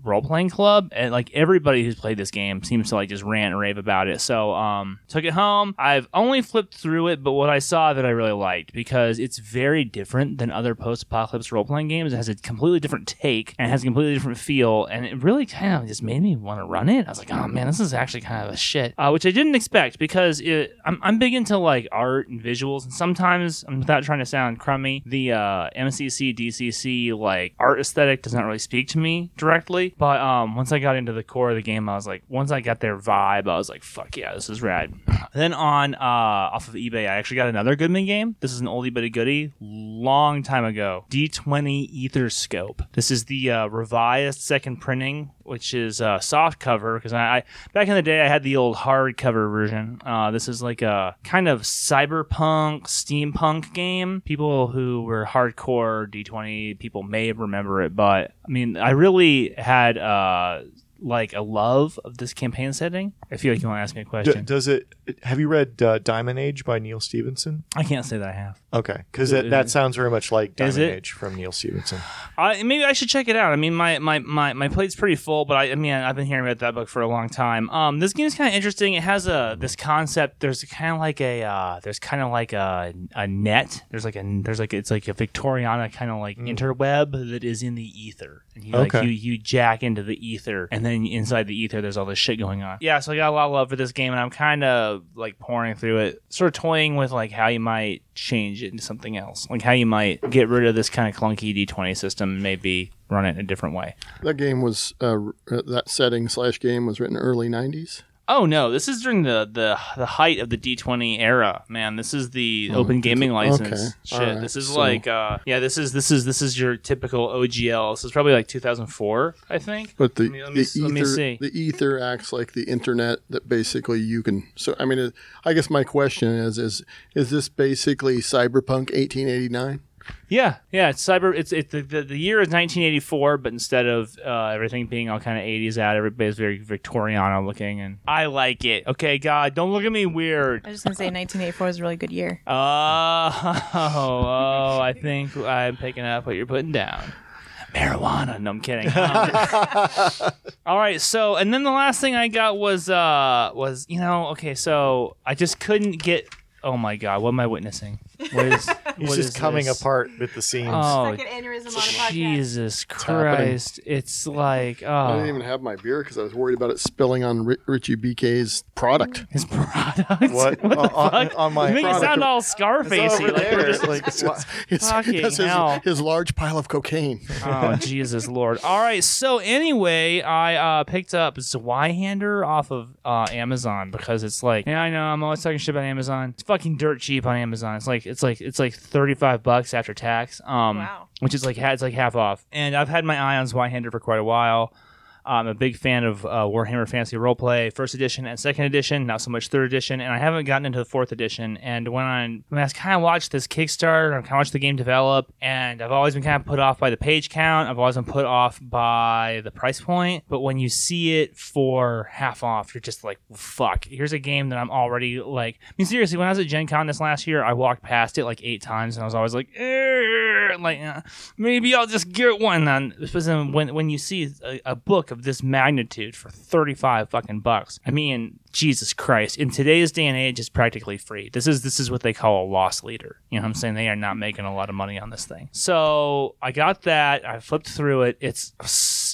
S1: role playing club, and like everybody who's played this game seems to like just rant and rave about it. So um, took it home. I've only flipped through it, but what I saw that I really liked because it's very different than other post apocalypse role playing games. It has a completely different take and has a completely different feel, and it really kind of just made me want to run it. I was like, oh man, this is actually kind of a shit, uh, which I didn't expect because it, I'm I'm big into like art and visuals, and sometimes without trying to sound crummy, the uh, MCC DCC like art aesthetic does not really speak to me directly. But um, once I got into the core of the game, I was like, once I got their vibe, I was like, fuck yeah, this is rad. then on uh, off of eBay, I actually got another Goodman game. This is an oldie but a goodie, long time ago. D20 Ether Scope. This is the uh, revised second printing which is uh, soft cover because I, I, back in the day I had the old hardcover version. Uh, this is like a kind of cyberpunk steampunk game. People who were hardcore D20 people may remember it, but I mean I really had uh, like a love of this campaign setting. I feel like you want to ask me a question.
S2: does it? Have you read uh, Diamond Age by Neal Stephenson?
S1: I can't say that I have.
S2: Okay, because that, that sounds very much like Diamond? Age from Neal Stephenson.
S1: I, maybe I should check it out. I mean, my, my, my, my plate's pretty full, but I, I mean, I've been hearing about that book for a long time. Um, this is kind of interesting. It has a this concept. There's kind of like a uh, there's kind of like a, a net. There's like a there's like it's like a Victoriana kind of like interweb that is in the ether, and you like you you jack into the ether, and then inside the ether there's all this shit going on. Yeah, so I got a lot of love for this game, and I'm kind of like pouring through it, sort of toying with like how you might change it into something else, like how you might get rid of this kind of clunky D20 system and maybe run it in a different way.
S4: That game was uh, uh, that setting slash game was written early '90s.
S1: Oh no, this is during the the, the height of the D20 era, man. This is the open gaming license
S4: okay.
S1: shit.
S4: Right.
S1: This is
S4: So-
S1: like uh yeah, this is this is this is your typical OGL. This is probably like 2004, I think.
S4: But the,
S1: Let me- let me-
S4: the ether
S1: see.
S4: the ether acts like the internet that basically you can. So I mean, I guess my question is is is this basically cyberpunk 1889?
S1: Yeah, yeah. It's cyber. It's it. The, the, the year is 1984, but instead of uh, everything being all kind of 80s out, everybody's very Victoriana looking, and I like it. Okay, God, don't look at me weird.
S3: I was just gonna say 1984 is a really good year.
S1: Oh, oh, I think I'm picking up what you're putting down. Marijuana. No, I'm kidding. Um, all right, so and then the last thing I got was uh was you know okay, so I just couldn't get. Oh my God, what am I witnessing? What is?
S2: He's
S1: what
S2: just
S1: is
S2: coming
S1: this?
S2: apart with the seams.
S1: Oh,
S3: aneurysm
S1: Jesus. Christ! It's like
S4: I didn't
S1: oh,
S4: even have my beer because I was worried about it spilling on Ri- Richie BK's product.
S1: his product.
S2: what?
S1: what the
S2: on,
S1: fuck?
S2: on my
S1: you make it
S2: product-
S1: sound all
S2: It's
S1: Scarfacey.
S2: over
S1: Like we're
S2: there.
S1: just like,
S2: Like,
S4: His,
S1: Fucking
S4: that's his,
S1: hell.
S4: his large pile of cocaine.
S1: oh Jesus Lord! All right, so anyway, I uh, picked up Zweihander off of uh, Amazon because it's like, yeah, I know I'm always talking shit about Amazon. It's fucking dirt cheap on Amazon. It's like it's like it's like thirty five bucks after tax. Um,
S3: Wow.
S1: which is like it's like half off. And I've had my eye on Zweihander for quite a while. I'm a big fan of uh, Warhammer Fantasy Roleplay First Edition and Second Edition, not so much Third Edition, and I haven't gotten into the Fourth Edition. And when I when I kind of watched this Kickstarter, I kind of watched the game develop, and I've always been kind of put off by the page count. I've always been put off by the price point. But when you see it for half off, you're just like, "Fuck!" Here's a game that I'm already like. I mean, seriously, when I was at Gen Con this last year, I walked past it like eight times, and I was always like, like uh, maybe I'll just get one. And when when you see a, a book of this magnitude for thirty five fucking bucks, I mean, Jesus Christ! In today's day and age, it's practically free. This is this is what they call a loss leader. You know what I'm saying? They are not making a lot of money on this thing. So I got that. I flipped through it. It's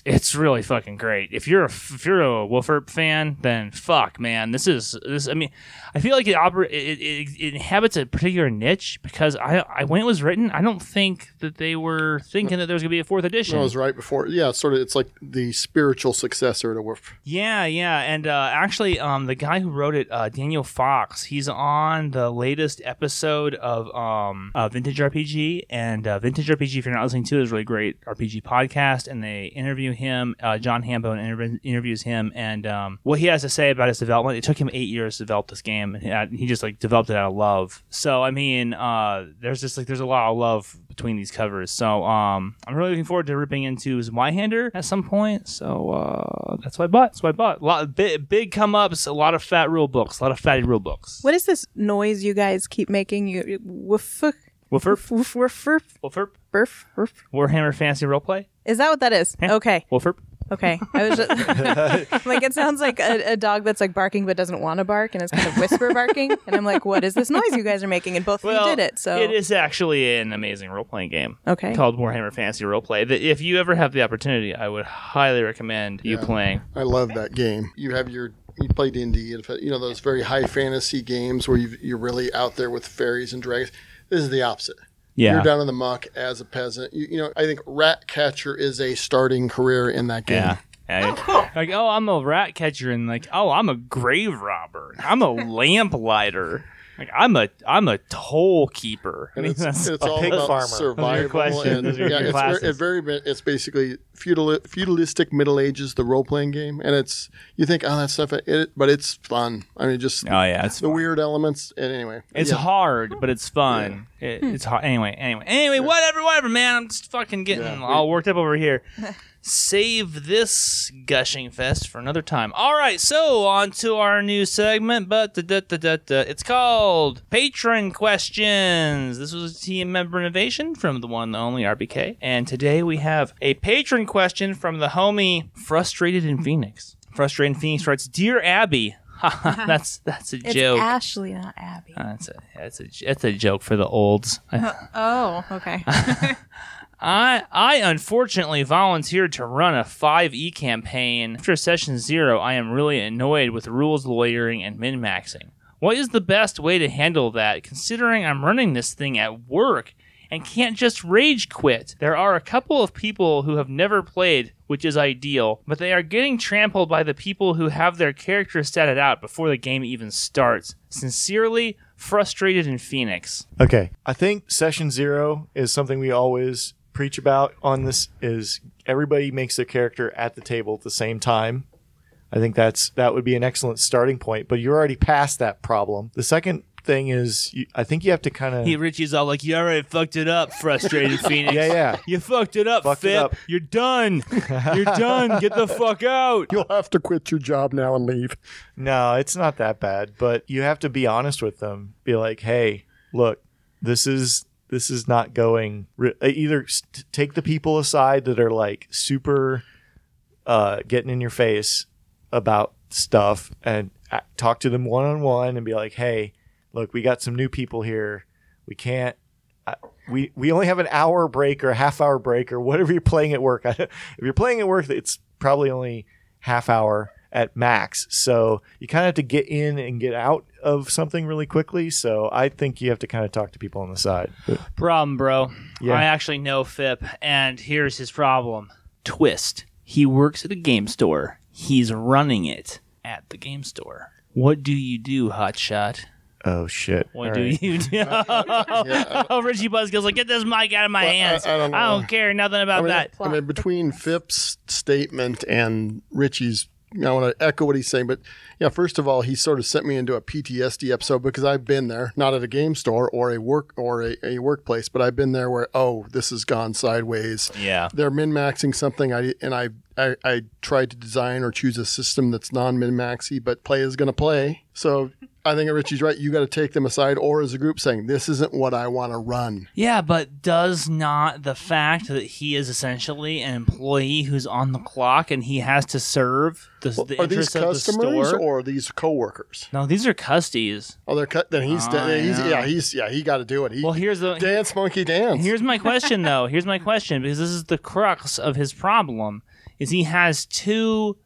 S1: it's really fucking great. If you're a if you're a Wolfert fan, then fuck, man. This is this. I mean, I feel like it oper- it, it, it inhabits a particular niche because I, I when it was written, I don't think that they were thinking that there was gonna be a fourth edition.
S4: That was right before. Yeah, sort of. It's like the spiritual successor to Wolf.
S1: Yeah, yeah, and uh, actually, um, the guy who wrote it, uh, Daniel Fox, he's on the latest episode of um, uh, Vintage RPG, and uh, Vintage RPG, if you're not listening to, it, is a really great RPG podcast, and they interview him. Uh, John Hambone interv- interviews him, and um, what he has to say about his development. It took him eight years to develop this game, and he, he just like developed it out of love. So, I mean, uh, there's just like there's a lot of love between these covers. So, um, I'm really looking forward to ripping into Zweihander at some point. So, uh, that's what I bought. That's what I bought. A lot big, big come ups, a lot of fat rule books, a lot of fatty rule books.
S3: What is this noise you guys keep making? You you- woof
S1: Wolferp,
S3: woof woof woof
S1: Wolferp,
S3: woof woof.
S1: Warhammer Fantasy Roleplay,
S3: Is that what that is?
S1: Yeah.
S3: Okay.
S1: Wolferp.
S3: Okay. I was just like, it sounds like a, a dog that's like barking but doesn't want to bark and is kind of whisper barking. And I'm like, what is this noise you guys are making? And both of you did it. So
S1: it is actually an amazing role playing game.
S3: Okay.
S1: Called Warhammer Fantasy Roleplay. That if you ever have the opportunity, I would highly recommend you
S4: Yeah.
S1: playing.
S4: I love that game. You have your you play D and D, you know those very high fantasy games where you you're really out there with fairies and dragons. This is the opposite. You're down in the muck as a peasant. You, you know, I think rat catcher is a starting career in that game.
S1: Yeah. Yeah. Oh, like, oh, I'm a rat catcher, and like, oh, I'm a grave robber. I'm a lamp lighter. Like, I'm a I'm a toll keeper. I
S4: And
S1: mean,
S4: it's,
S1: that's
S4: it's
S2: a
S4: all
S2: pig
S4: about
S2: farmer.
S4: survival and yeah, it's very, it very it's basically feudal, feudalistic Middle Ages, the role playing game, and it's you think oh that stuff, it, but it's fun. I mean, just
S1: oh yeah, it's
S4: the weird elements. And anyway,
S1: It's
S4: yeah.
S1: hard, but it's fun. It, hmm. it's hard. Anyway, anyway, anyway, whatever, whatever, man. I'm just fucking getting
S4: Yeah.
S1: all worked up over here. Save this gushing fest for another time. All right, so on to our new segment, but da, da, da, da, da. it's called Patron Questions. This was a team member innovation from the one the only RBK, and today we have a patron question from the homie Frustrated in Phoenix. Frustrated in Phoenix writes, "Dear Abby." that's that's a
S3: it's
S1: joke.
S3: Ashley, not Abby.
S1: Uh, That's a that's a that's a joke for the olds. I,
S3: oh, okay.
S1: I I unfortunately volunteered to run a 5e campaign. After session 0, I am really annoyed with rules lawyering and min-maxing. What is the best way to handle that considering I'm running this thing at work and can't just rage quit? There are a couple of people who have never played, which is ideal, but they are getting trampled by the people who have their characters statted out before the game even starts. Sincerely, frustrated in Phoenix.
S2: Okay. I think session zero is something we always preach about on this is everybody makes their character at the table at the same time. I think that's that would be an excellent starting point, but you're already past that problem. The second thing is you, I think you have to kind of
S1: He Richie's all like, "You already fucked it up, frustrated Phoenix.
S2: Yeah, yeah.
S1: You fucked it up,
S2: Fucked it
S1: Fip.
S2: up.
S1: You're done. You're done. Get the fuck out."
S4: You'll have to quit your job now and leave.
S2: No, it's not that bad, but you have to be honest with them. Be like, "Hey, look, this is this is not going re- uh, either s- t- take the people aside that are like super uh getting in your face about stuff and a- talk to them one on one and be like, "Hey, look, we got some new people here. We can't I- we we only have an hour break or a half hour break or whatever you're playing at work. if you're playing at work, it's probably only half hour at max. So you kind of have to get in and get out of something really quickly. So I think you have to kind of talk to people on the side.
S1: Problem, bro.
S2: Yeah.
S1: I actually know Fip, and here's his problem. Twist. He works at a game store. He's running it at the game store. What do you do, hotshot?
S2: Oh shit!
S1: What
S2: All
S1: do
S2: right.
S1: you do?
S4: Yeah,
S1: oh, Richie Buzzkill's like, get this mic out of my
S4: Well, I-
S1: hands.
S4: I don't know.
S1: care nothing about
S4: I mean,
S1: that.
S4: I mean, between Phip's statement and Richie's, I want to echo what he's saying. But yeah, first of all, he sort of sent me into a PTSD episode because I've been there, not at a game store or a work or a, a workplace, but I've been there where oh, this has gone sideways.
S1: Yeah.
S4: They're min maxing something, I and I, I I tried to design or choose a system that's non min maxy, but play is going to play. So I think Richie's right. You got to take them aside, or as a group saying, "This isn't what I want to run."
S1: Yeah, but does not the fact that he is essentially an employee who's on the clock and he has to serve the, the
S4: Are these
S1: interests of the
S4: customers
S1: store?
S4: or these coworkers?
S1: no, these are custies.
S4: Oh, they're cut. Then he's,
S1: Oh,
S4: he's yeah, he's yeah, he got to do it. He
S1: Well, here's the
S4: dance, monkey, dance.
S1: here's my question though. Here's my question because this is the crux of his problem is he has two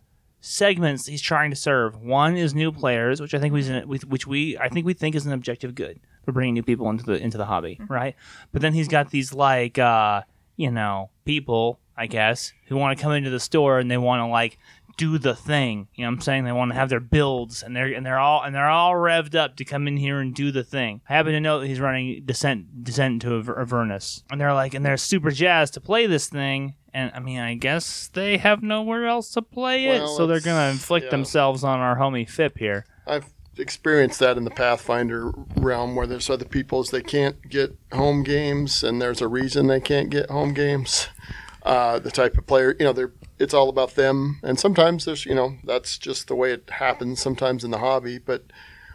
S1: segments he's trying to serve. One is new players, which I think we which we I think we think is an objective good for bringing new people into the into the hobby, right? But then he's got these like uh, you know, people, I guess, who want to come into the store and they want to like do the thing. You know what I'm saying? They want to have their builds and they're and they're all and they're all revved up to come in here and do the thing. I happen to know that he's running Descent Descent into Aver- Avernus. And they're like and they're super jazzed to play this thing. And I mean, I guess they have nowhere else to play it,
S4: Well,
S1: so they're
S4: it's-
S1: gonna inflict
S4: yeah.
S1: themselves on our homie Fip here.
S4: I've experienced that in the Pathfinder realm where there's other people's they can't get home games, and there's a reason they can't get home games. Uh, the type of player, you know, they're it's all about them, and sometimes there's, you know, that's just the way it happens sometimes in the hobby. But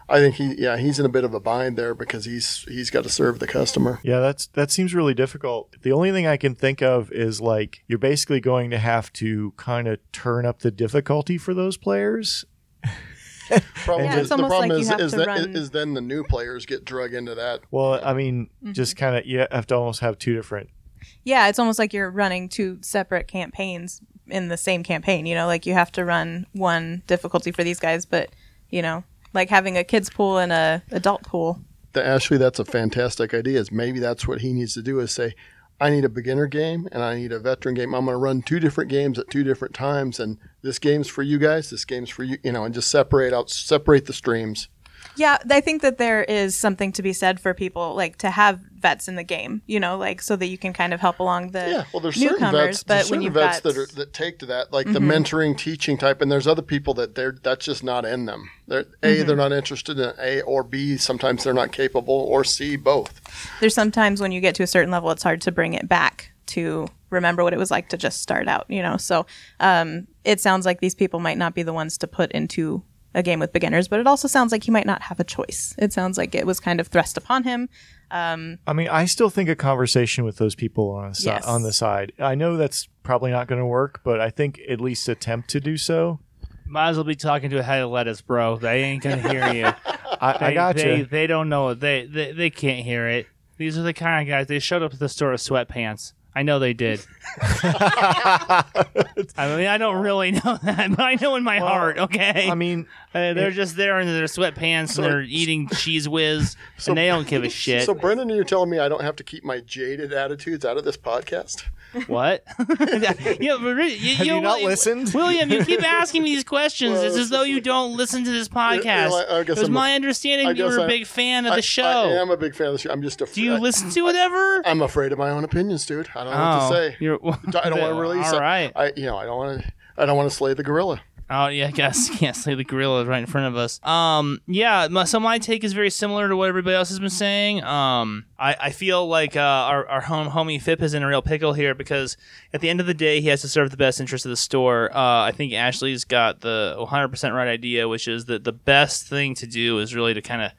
S4: I think he, yeah, he's in a bit of a bind there because he's he's got to serve the customer.
S2: Yeah, that's that seems really difficult. The only thing I can think of is like you're basically going to have to kind of turn up the difficulty for those players.
S4: Problem
S3: Yeah,
S4: is, the problem
S3: like
S4: is, is,
S3: to
S4: that,
S3: run-
S4: is then the new players get drug into that.
S2: Well, I mean, mm-hmm. just kind of you have to almost have two different.
S3: Yeah, it's almost like you're running two separate campaigns in the same campaign. You know, like you have to run one difficulty for these guys, but you know, like having a kids pool and a adult pool.
S4: The Ashley, that's a fantastic idea. Is maybe that's what he needs to do is say, I need a beginner game and I need a veteran game. I'm going to run two different games at two different times, and this game's for you guys. This game's for you. You know, and just separate out, separate the streams.
S3: Yeah, I think that there is something to be said for people like to have vets in the game. You know, like so that you can kind of help along the
S4: Yeah, well, there's certain
S3: newcomers.
S4: vets,
S3: but
S4: there's
S3: when
S4: certain vets
S3: got Mm-hmm.
S4: that are that take to that, like the mentoring, teaching type, and there's other people that they're that's just not in them. They're a
S3: Mm-hmm.
S4: they're not interested in A or B. Sometimes they're not capable, or C both.
S3: there's sometimes when you get to a certain level, it's hard to bring it back to remember what it was like to just start out. You know, so um, it sounds like these people might not be the ones to put into a game with beginners, but it also sounds like he might not have a choice. It sounds like it was kind of thrust upon him.
S2: Um, I mean, I still think a conversation with those people on a si-
S3: Yes.
S2: on the side. I know that's probably not going to work, but I think at least attempt to do so.
S1: Might as well be talking to a head of lettuce, bro. They ain't gonna hear you.
S2: I, I got
S1: they,
S2: you.
S1: they don't know it. They, they they can't hear it. These are the kind of guys. They showed up at the store with sweatpants. I know they did. I mean, I don't really know that, but I know in my heart. Okay.
S2: I mean,
S1: Uh, they're just there in their sweatpants and they're eating Cheez Whiz, and they don't give a shit.
S4: So, Brendan, you're telling me I don't have to keep my jaded attitudes out of this podcast?
S1: What? yeah, but you,
S2: Have you not listened?
S1: William? You keep asking me these questions.
S4: Well,
S1: it's as though you don't listen to this
S4: Yeah,
S1: podcast.
S4: yeah, I
S1: it
S4: guess
S1: was
S4: I'm a-
S1: my understanding you were a big fan of
S4: I,
S1: the show.
S4: I am a big fan of the show. I'm just afraid.
S1: Do you listen to it ever?
S4: I'm afraid of my own opinions, dude. I don't know
S1: oh,
S4: what to say.
S1: You're,
S4: I don't want to release.
S1: All
S4: it.
S1: right.
S4: I, you know, I don't want to. I don't want to slay the gorilla.
S1: Oh yeah, I guess can't say the gorilla right in front of us. Um, yeah. My, so my take is very similar to what everybody else has been saying. Um, I, I feel like uh, our our home homie Fip is in a real pickle here because at the end of the day he has to serve the best interest of the store. Uh, I think Ashley's got the 100 percent right idea, which is that the best thing to do is really to kind of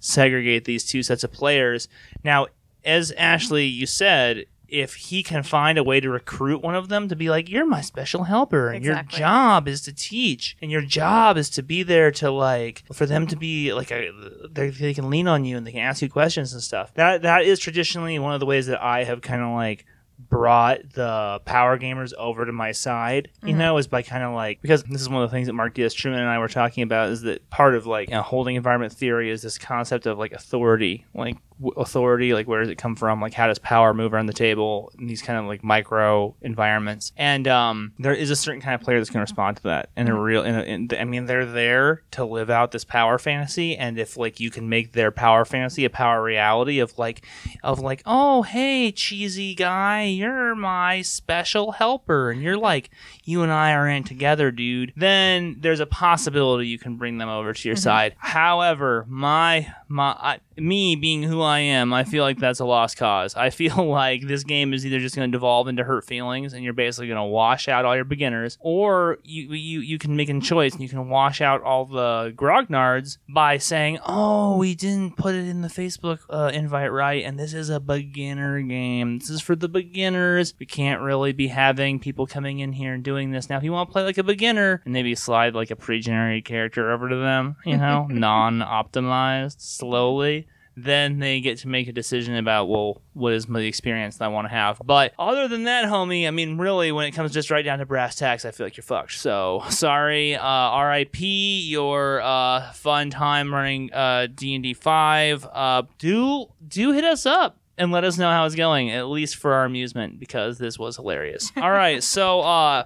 S1: segregate these two sets of players. Now, as Ashley, you said, if he can find a way to recruit one of them to be like, you're my special helper, and
S3: Exactly.
S1: your job is to teach, and your job is to be there to like for them to be like a they, they can lean on you and they can ask you questions and stuff. That that is traditionally one of the ways that I have kind of like brought the power gamers over to my side, you mm-hmm. know, is by kind of like because this is one of the things that Mark Diaz Truman and I were talking about is that part of like you know, holding environment theory is this concept of like authority, like authority, like where does it come from, like how does power move around the table in these kind of like micro environments, and um, there is a certain kind of player that's going to mm-hmm. respond to that, and a mm-hmm. real, and, and I mean they're there to live out this power fantasy, and if like you can make their power fantasy a power reality of like of like oh hey cheesy guy you're my special helper. And you're like you and i are in together dude. Then there's a possibility you can bring them over to your mm-hmm. side. However my my I, me being who i am i feel like that's a lost cause. I feel like this game is either just going to devolve into hurt feelings and you're basically going to wash out all your beginners or you you you can make a choice and you can wash out all the grognards by saying oh we didn't put it in the facebook uh, invite right and this is a beginner game. This is for the beginners. We can't really be having people coming in here and doing this. Now if you want to play like a beginner and maybe slide like a pre-generated character over to them you know non-optimized slowly then they get to make a decision about well what is the experience that i want to have. But other than that homie i mean really when it comes just right down to brass tacks i feel like you're fucked. So sorry uh, rip your uh, fun time running uh, d&d 5 uh, do do hit us up and let us know how it's going at least for our amusement because this was hilarious. All right so uh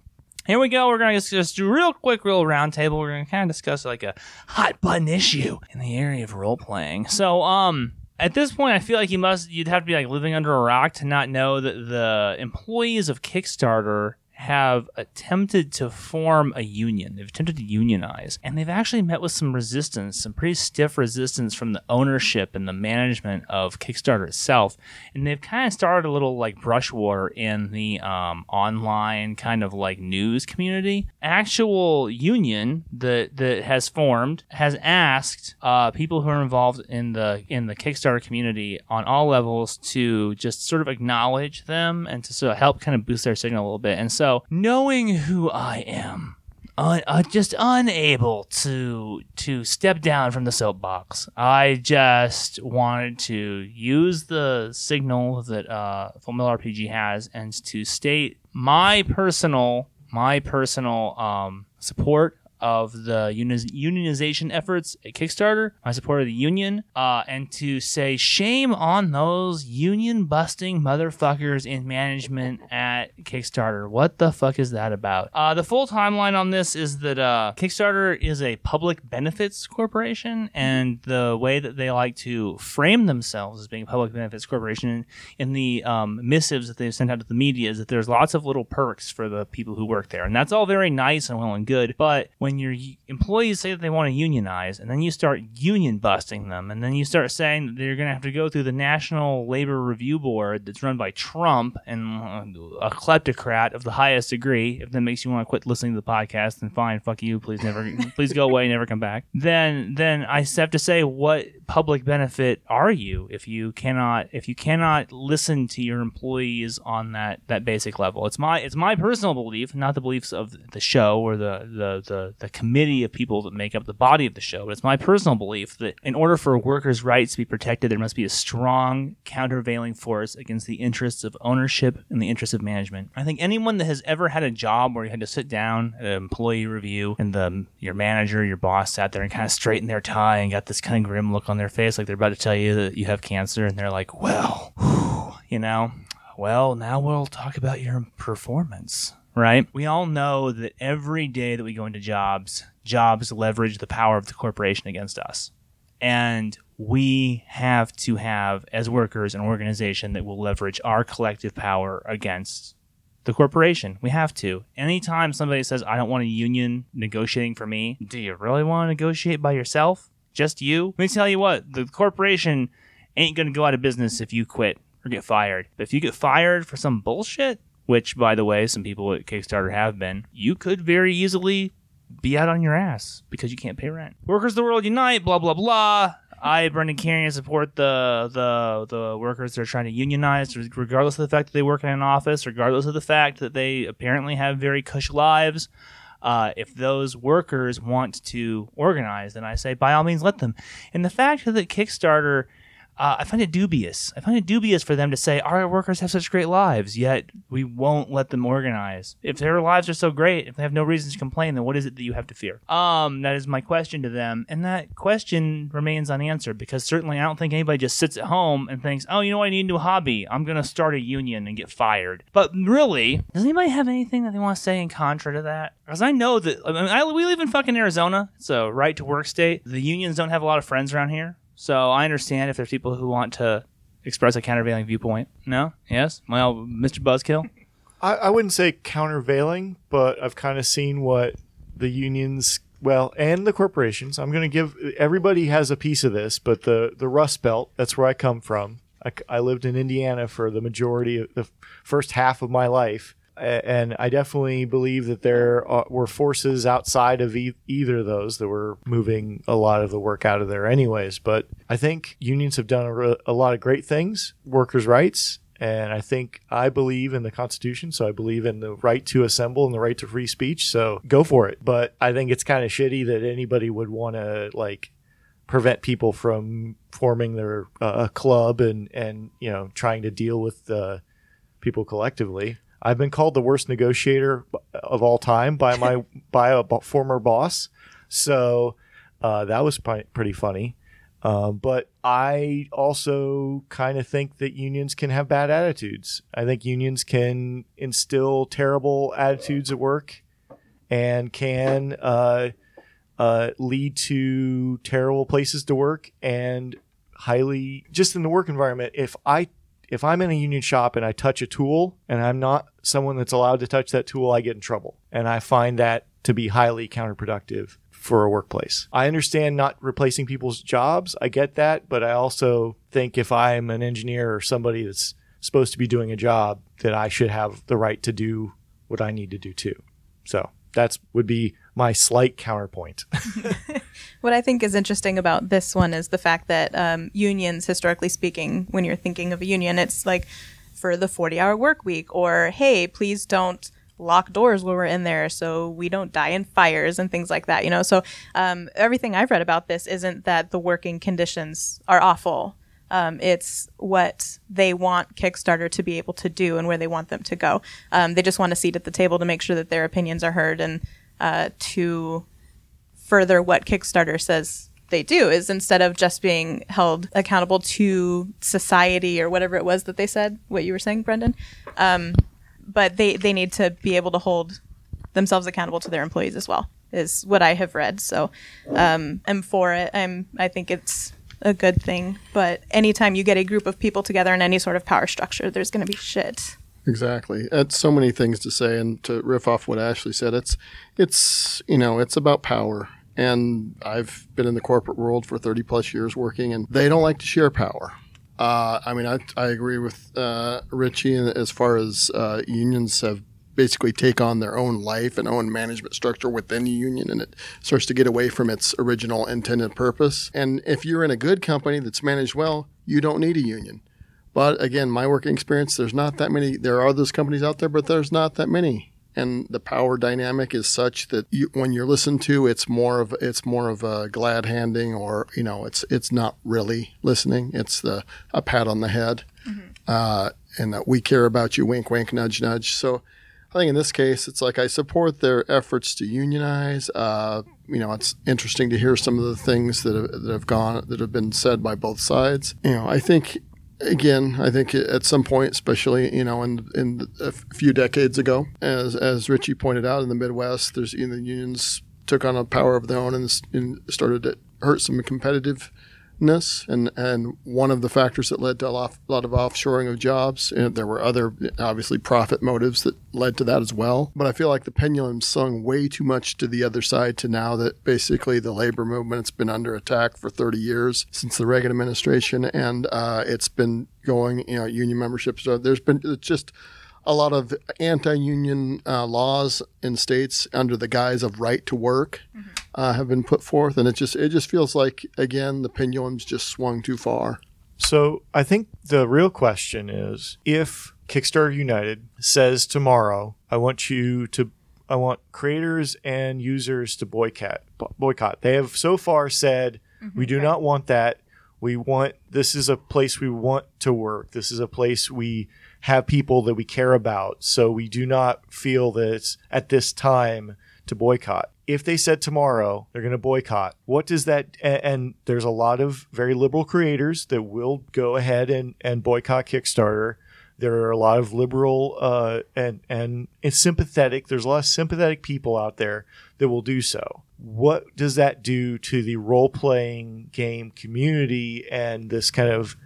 S1: here we go. We're going to just do a real quick, real roundtable. We're going to kind of discuss like a hot button issue in the area of role playing. So, um, at this point, I feel like you must you'd have to be like living under a rock to not know that the employees of Kickstarter have attempted to form a union. They've attempted to unionize, and they've actually met with some resistance, some pretty stiff resistance from the ownership and the management of Kickstarter itself. And they've kind of started a little like brush war in the um, online kind of like news community. Actual union that that has formed has asked uh, people who are involved in the in the Kickstarter community on all levels to just sort of acknowledge them and to sort of help kind of boost their signal a little bit. And so, knowing who I am, un, uh, just unable to to step down from the soapbox. I just wanted to use the signal that uh, Full Metal RPG has and to state my personal my personal um, support of the unionization efforts at Kickstarter, my support of the union, uh, and to say shame on those union busting motherfuckers in management at Kickstarter. What the fuck is that about? Uh, the full timeline on this is that uh, Kickstarter is a public benefits corporation, and the way that they like to frame themselves as being a public benefits corporation in the um, missives that they've sent out to the media is that there's lots of little perks for the people who work there, and that's all very nice and well and good, but when your employees say that they want to unionize, and then you start union busting them, and then you start saying that they're going to have to go through the National Labor Review Board that's run by Trump and uh, a kleptocrat of the highest degree. If that makes you want to quit listening to the podcast, then fine, fuck you. Please never, please go away, never come back. Then, then I have to say, what public benefit are you if you cannot, if you cannot listen to your employees on that that basic level? It's my, it's my personal belief, not the beliefs of the show or the the the, the committee of people that make up the body of the show. But it's my personal belief that in order for workers' rights to be protected, there must be a strong countervailing force against the interests of ownership and the interests of management. I think anyone that has ever had a job where you had to sit down at an employee review and the your manager, your boss sat there and kind of straightened their tie and got this kind of grim look on their face, like they're about to tell you that you have cancer, and they're like, "Well, whew," you know." Well, now we'll talk about your performance right? We all know that every day that we go into jobs, jobs leverage the power of the corporation against us. And we have to have, as workers, an organization that will leverage our collective power against the corporation. We have to. Anytime somebody says, I don't want a union negotiating for me, do you really want to negotiate by yourself? Just you? Let me tell you what, the corporation ain't going to go out of business if you quit or get fired. But if you get fired for some bullshit, which, by the way, some people at Kickstarter have been, you could very easily be out on your ass because you can't pay rent. Workers of the world unite, blah blah blah. I, Brendan Carrion, support the the the workers that are trying to unionize, regardless of the fact that they work in an office, regardless of the fact that they apparently have very cush lives. Uh, if those workers want to organize, then I say by all means let them. And the fact that Kickstarter uh, I find it dubious. I find it dubious for them to say our workers have such great lives, yet we won't let them organize. If their lives are so great, if they have no reason to complain, then what is it that you have to fear? Um, that is my question to them, and that question remains unanswered because certainly I don't think anybody just sits at home and thinks, "Oh, you know what? I need a new hobby. I'm gonna start a union and get fired." But really, does anybody have anything that they want to say in contra to that? Because I know that I mean, I, we live in fucking Arizona. It's a right to work state. The unions don't have a lot of friends around here. So I understand if there's people who want to express a countervailing viewpoint. No? Yes? Well, Mr. Buzzkill?
S2: I, I wouldn't say countervailing, but I've kind of seen what the unions, well, and the corporations. I'm going to give everybody has a piece of this, but the the Rust Belt, that's where I come from. I, I lived in Indiana for the majority of the first half of my life, and I definitely believe that there were forces outside of e- either of those that were moving a lot of the work out of there, anyways. But I think unions have done a, re- a lot of great things, workers' rights, and I think I believe in the Constitution, so I believe in the right to assemble and the right to free speech. So go for it. But I think it's kind of shitty that anybody would want to like prevent people from forming their uh, club and and you know trying to deal with uh, people collectively. I've been called the worst negotiator of all time by my by a former boss, so uh, that was pi- pretty funny. Um, but I also kind of think that unions can have bad attitudes. I think unions can instill terrible attitudes at work and can uh, uh, lead to terrible places to work and highly just in the work environment. If I if I'm in a union shop and I touch a tool and I'm not someone that's allowed to touch that tool, I get in trouble. And I find that to be highly counterproductive for a workplace. I understand not replacing people's jobs. I get that. But I also think if I'm an engineer or somebody that's supposed to be doing a job, that I should have the right to do what I need to do too. So that's would be my slight counterpoint.
S3: What I think is interesting about this one is the fact that um, unions, historically speaking, when you're thinking of a union, it's like for the 40 hour work week, or hey, please don't lock doors when we're in there so we don't die in fires and things like that, you know? So um, everything I've read about this isn't that the working conditions are awful. Um, it's what they want Kickstarter to be able to do and where they want them to go. Um, they just want a seat at the table to make sure that their opinions are heard and uh, to further what Kickstarter says they do is instead of just being held accountable to society or whatever it was that they said, what you were saying, Brendan. Um, but they, they need to be able to hold themselves accountable to their employees as well, is what I have read. So um, I'm for it. I'm, I think it's a good thing. But anytime you get a group of people together in any sort of power structure, there's going to be shit.
S4: Exactly. It's so many things to say, and to riff off what Ashley said, it's it's you know it's about power. And I've been in the corporate world for 30 plus years working, and they don't like to share power. Uh, I mean, I, I agree with uh, Richie as far as uh, unions have basically take on their own life and own management structure within the union, and it starts to get away from its original intended purpose. And if you're in a good company that's managed well, you don't need a union. But again, my working experience, there's not that many. There are those companies out there, but there's not that many. And the power dynamic is such that you, when you're listened to, it's more of it's more of a glad handing, or you know, it's it's not really listening. It's the a pat on the head, uh, and that we care about you. Wink, wink, nudge, nudge. So. I think in this case, it's like I support their efforts to unionize. Uh, you know, it's interesting to hear some of the things that have, that have gone that have been said by both sides. You know, I think again, I think at some point, especially you know, in in a few decades ago, as as Richie pointed out, in the Midwest, there's you know, the unions took on a power of their own and, and started to hurt some competitiveness. And, and one of the factors that led to a lot, a lot of offshoring of jobs, and there were other, obviously, profit motives that led to that as well. But I feel like the pendulum swung way too much to the other side to now that basically the labor movement's been under attack for 30 years since the Reagan administration, and uh, it's been going, you know, union memberships. So there's been it's just a lot of anti-union uh, laws in states under the guise of right to work uh, have been put forth, and it just it just feels like again the pendulum's just swung too far.
S2: So I think the real question is if Kickstarter United says tomorrow, I want you to, I want creators and users to boycott. Boycott. They have so far said we do not want that. We want this is a place we want to work. This is a place we have people that we care about. So we do not feel that it's at this time to boycott. If they said tomorrow they're going to boycott, what does that? And, and there's a lot of very liberal creators that will go ahead and, and boycott Kickstarter. There are a lot of liberal uh, and and it's sympathetic. There's a lot of sympathetic people out there that will do so. What does that do to the role playing game community and this kind of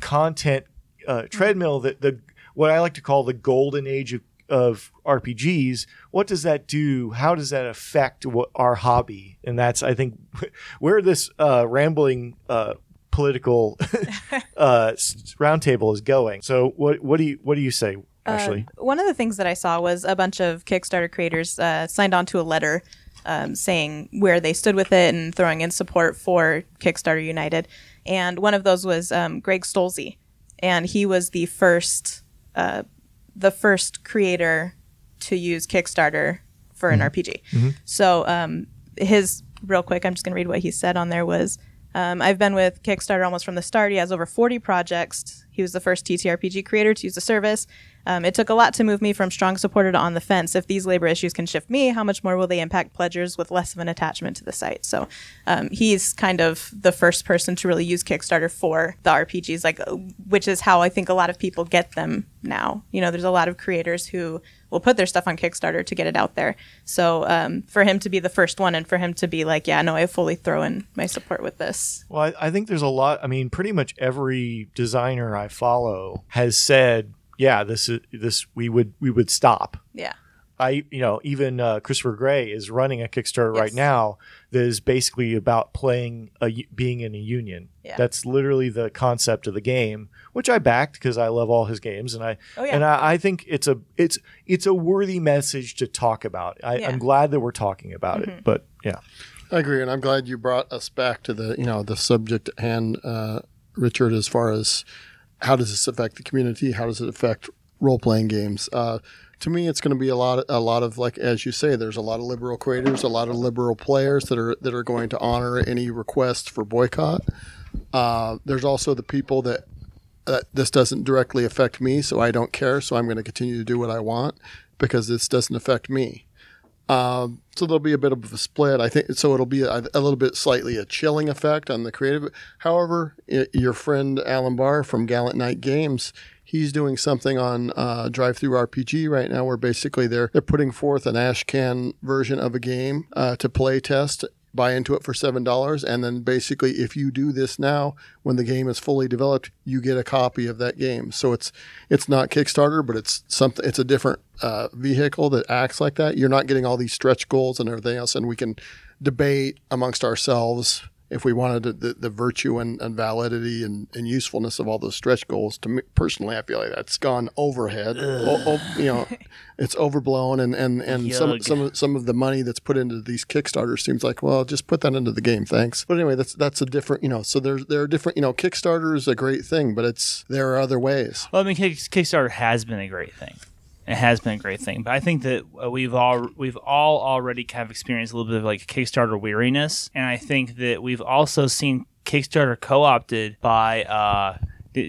S2: content uh, treadmill that the what I like to call the golden age of, of RPGs. What does that do? How does that affect what, our hobby? And that's I think where this uh, rambling uh, political uh, roundtable is going. So what what do you what do you say? Actually,
S3: Uh, one of the things that I saw was a bunch of Kickstarter creators uh, signed on to a letter um, saying where they stood with it and throwing in support for Kickstarter United. And one of those was um, Greg Stolze, and he was the first uh, the first creator to use Kickstarter for an RPG. So um, his real quick, I'm just going to read what he said on there was. Um, I've been with Kickstarter almost from the start. He has over 40 projects. He was the first TTRPG creator to use the service. Um, it took a lot to move me from strong supporter to on the fence. If these labor issues can shift me, how much more will they impact pledgers with less of an attachment to the site? So um, he's kind of the first person to really use Kickstarter for the RPGs, like uh, which is how I think a lot of people get them now. You know, there's a lot of creators who will put their stuff on Kickstarter to get it out there. So um, for him to be the first one and for him to be like, yeah, no, I fully throw in my support with this.
S2: Well, I, I think there's a lot. I mean, pretty much every designer I follow has said, "Yeah, this is this we would we would stop."
S3: Yeah.
S2: I, you know, even uh, Christopher Gray is running a Kickstarter right now that is basically about playing a u- being in a union.
S3: Yeah.
S2: That's literally the concept of the game, which I backed because I love all his games, and I
S3: Oh, yeah.
S2: and I, I think it's a it's it's a worthy message to talk about. I,
S3: Yeah. Mm-hmm.
S2: I'm glad that we're talking about it, but yeah,
S4: I agree, and I'm glad you brought us back to the you know the subject and uh, Richard. As far as how does this affect the community? How does it affect role playing games? Uh, to me, it's going to be a lot, a lot of like as you say. There's a lot of liberal creators, a lot of liberal players that are that are going to honor any request for boycott. Uh, there's also the people that that this doesn't directly affect me, so I don't care. So I'm going to continue to do what I want because this doesn't affect me. Um, so there'll be a bit of a split. I think so. It'll be a, a little bit slightly a chilling effect on the creative. However, i your friend Alan Bahr from Gallant Knight Games, he's doing something on uh, DriveThruRPG right now, where basically they're they're putting forth an ashcan version of a game uh, to play test. Buy into it for seven dollars, and then basically, if you do this now, when the game is fully developed, you get a copy of that game. So it's it's not Kickstarter, but it's something. It's a different uh, vehicle that acts like that. You're not getting all these stretch goals and everything else, and we can debate amongst ourselves if we wanted to, the, the virtue and, and validity and, and usefulness of all those stretch goals. To me personally, I feel like that's gone overhead. O- o- oh, oh, you know, it's overblown, and and and some
S1: Yug.
S4: some of, some of the money that's put into these Kickstarters seems like well, just put that into the game, thanks. But anyway, that's that's a different you know. So there's there are different you know. Kickstarter is a great thing, but it's there are other ways.
S1: Well, I mean, Kickstarter has been a great thing. It has been a great thing, but I think that uh, we've all we've all already kind of experienced a little bit of like Kickstarter weariness, and I think that we've also seen Kickstarter co-opted by uh,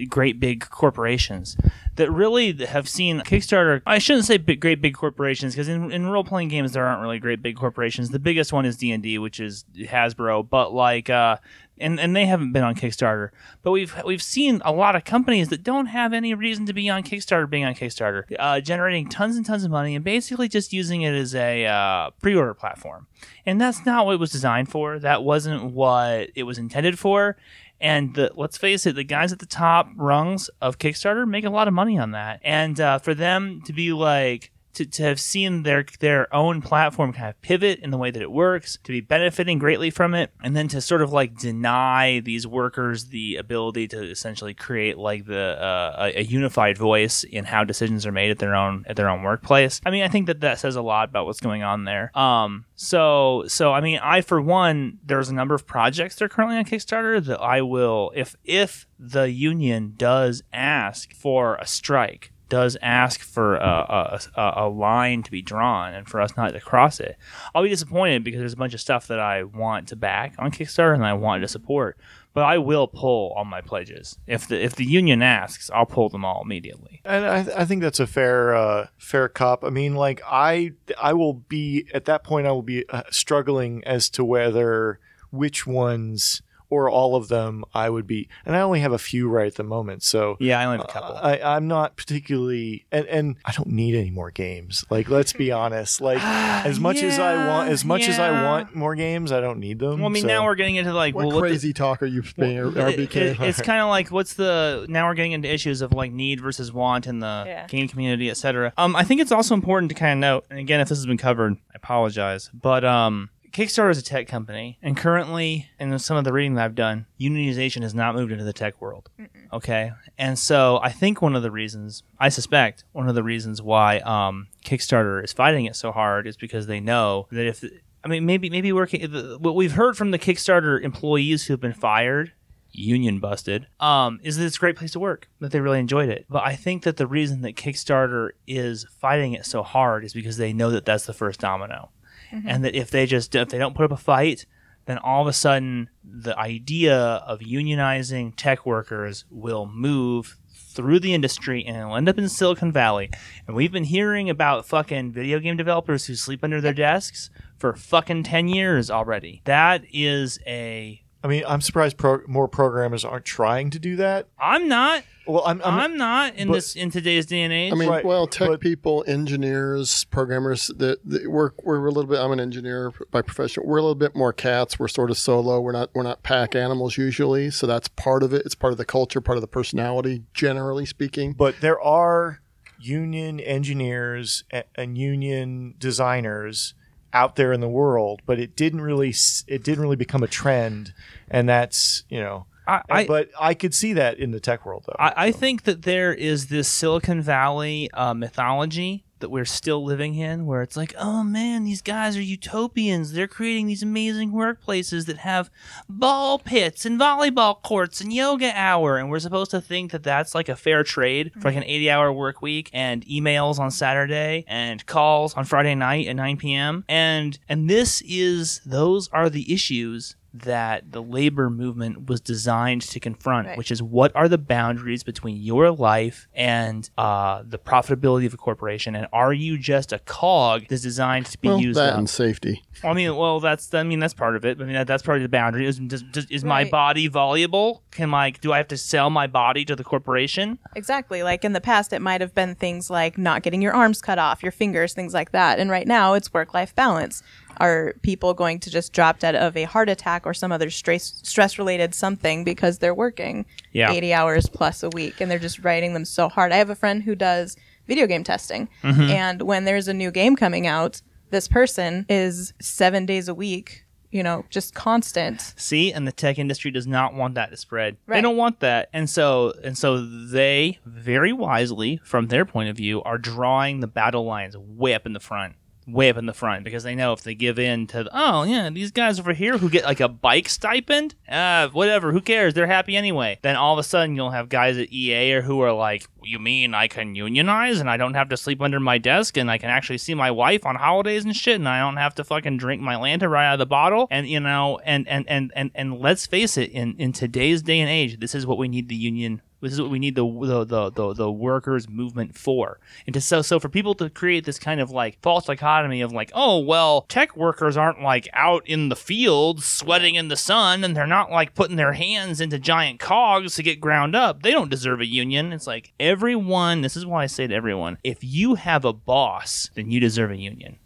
S1: great big corporations that really have seen Kickstarter. I shouldn't say big, great big corporations because in, in role playing games there aren't really great big corporations. The biggest one is D and D, which is Hasbro, but like. Uh, and, and they haven't been on Kickstarter, but we've we've seen a lot of companies that don't have any reason to be on Kickstarter being on Kickstarter, uh, generating tons and tons of money and basically just using it as a uh, pre-order platform. And that's not what it was designed for. That wasn't what it was intended for. And the, let's face it, the guys at the top rungs of Kickstarter make a lot of money on that. And uh, for them to be like, to, to have seen their their own platform kind of pivot in the way that it works, to be benefiting greatly from it, and then to sort of like deny these workers the ability to essentially create like the uh, a, unified voice in how decisions are made at their own at their own workplace. I mean, I think that that says a lot about what's going on there. Um, so so I mean, I for one, there's a number of projects that are currently on Kickstarter that I will if if the union does ask for a strike does ask for a, a, a, line to be drawn and for us not to cross it, I'll be disappointed because there's a bunch of stuff that I want to back on Kickstarter and I want to support. But I will pull all my pledges if the if the union asks. I'll pull them all immediately.
S2: And I, I think that's a fair uh, fair cop. I mean, like I I will be at that point. I will be uh, struggling as to whether which ones or all of them I would be. And I only have a few right at the moment, so
S1: Yeah, I only have a couple.
S2: I, I'm not particularly, and, and I don't need any more games. Like, let's be honest. Like, as much as I want, as much as I want more games, I don't need them.
S1: well, I mean,
S2: so-
S1: now we're getting into like
S4: What
S1: well, what the-
S4: crazy talk are you being
S1: It-
S4: RBK?
S1: it- it's kind of like what's the now we're getting into issues of like need versus want in the
S3: Yeah.
S1: game community, etc. Um, I think it's also important to kind of note, and again, if this has been covered, I apologize, but um, Kickstarter is a tech company, and currently, in some of the reading that I've done, unionization has not moved into the tech world. Okay, and so I think one of the reasons, I suspect, one of the reasons why um, Kickstarter is fighting it so hard is because they know that if I mean, maybe maybe working. What we've heard from the Kickstarter employees who've been fired, union busted, um, is that it's a great place to work. That they really enjoyed it. But I think that the reason that Kickstarter is fighting it so hard is because they know that that's the first domino, Mm-hmm. and that if they just if they don't put up a fight, then all of a sudden the idea of unionizing tech workers will move through the industry and it'll end up in Silicon Valley. And we've been hearing about fucking video game developers who sleep under their desks for fucking 10 years already. That is a.
S2: I mean, I'm surprised pro- more programmers aren't trying to do that.
S1: I'm not.
S2: Well, I'm, I'm,
S1: I'm, not in
S2: but-
S1: this in today's day and age.
S4: I mean,
S2: Right,
S4: well, tech
S2: but-
S4: people, engineers, programmers, that that we're we're a little bit. I'm an engineer by profession. We're a little bit more cats. We're sort of solo. We're not we're not pack animals usually. So that's part of it. It's part of the culture, part of the personality, generally speaking.
S2: but there are union engineers a- and union designers out there in the world, but it didn't really it didn't really become a trend, and that's you know.
S1: I, I,
S2: but I could see that in the tech world though.
S1: I, I think that there is this Silicon Valley uh, mythology that we're still living in, where it's like, oh man, these guys are utopians. They're creating these amazing workplaces that have ball pits and volleyball courts and yoga hour, and we're supposed to think that that's like a fair trade for like an eighty-hour work week and emails on Saturday and calls on Friday night at nine p.m. and and this is those are the issues that the labor movement was designed to confront,
S3: Right.
S1: which is what are the boundaries between your life and uh, the profitability of a corporation, and are you just a cog that's designed to be
S4: Well,
S1: used
S4: that
S1: up?
S4: and safety.
S1: I mean, well, that's I mean that's part of it. I mean that, that's part of the boundary. Is, does, does, is my body valuable? Can like do I have to sell my body to the corporation?
S3: Exactly. Like in the past, it might have been things like not getting your arms cut off, your fingers, things like that. And right now, it's work life balance. Are people going to just drop dead of a heart attack or some other stress stress related something because they're working
S1: Yeah.
S3: 80 hours plus a week and they're just writing them so hard? I have a friend who does video game testing. Mm-hmm. And when there's a new game coming out, this person is seven days a week, you know, just constant.
S1: See, and the tech industry does not want that to spread. They don't want that, and so and so they very wisely, from their point of view, are drawing the battle lines way up in the front, way up in the front, because they know if they give in to, oh yeah, these guys over here who get like a bike stipend, uh, whatever, who cares? They're happy anyway. Then all of a sudden you'll have guys at EA or who are like, you mean I can unionize and I don't have to sleep under my desk and I can actually see my wife on holidays and shit and I don't have to fucking drink Mylanta right out of the bottle and you know and and and and, and let's face it in in today's day and age this is what we need the union this is what we need the the the, the, the workers movement for. And to so so for people to create this kind of like false dichotomy of like oh well tech workers aren't like out in the field sweating in the sun and they're not like putting their hands into giant cogs to get ground up. They don't deserve a union. It's like everyone this is why i say to everyone if you have a boss then you deserve a union.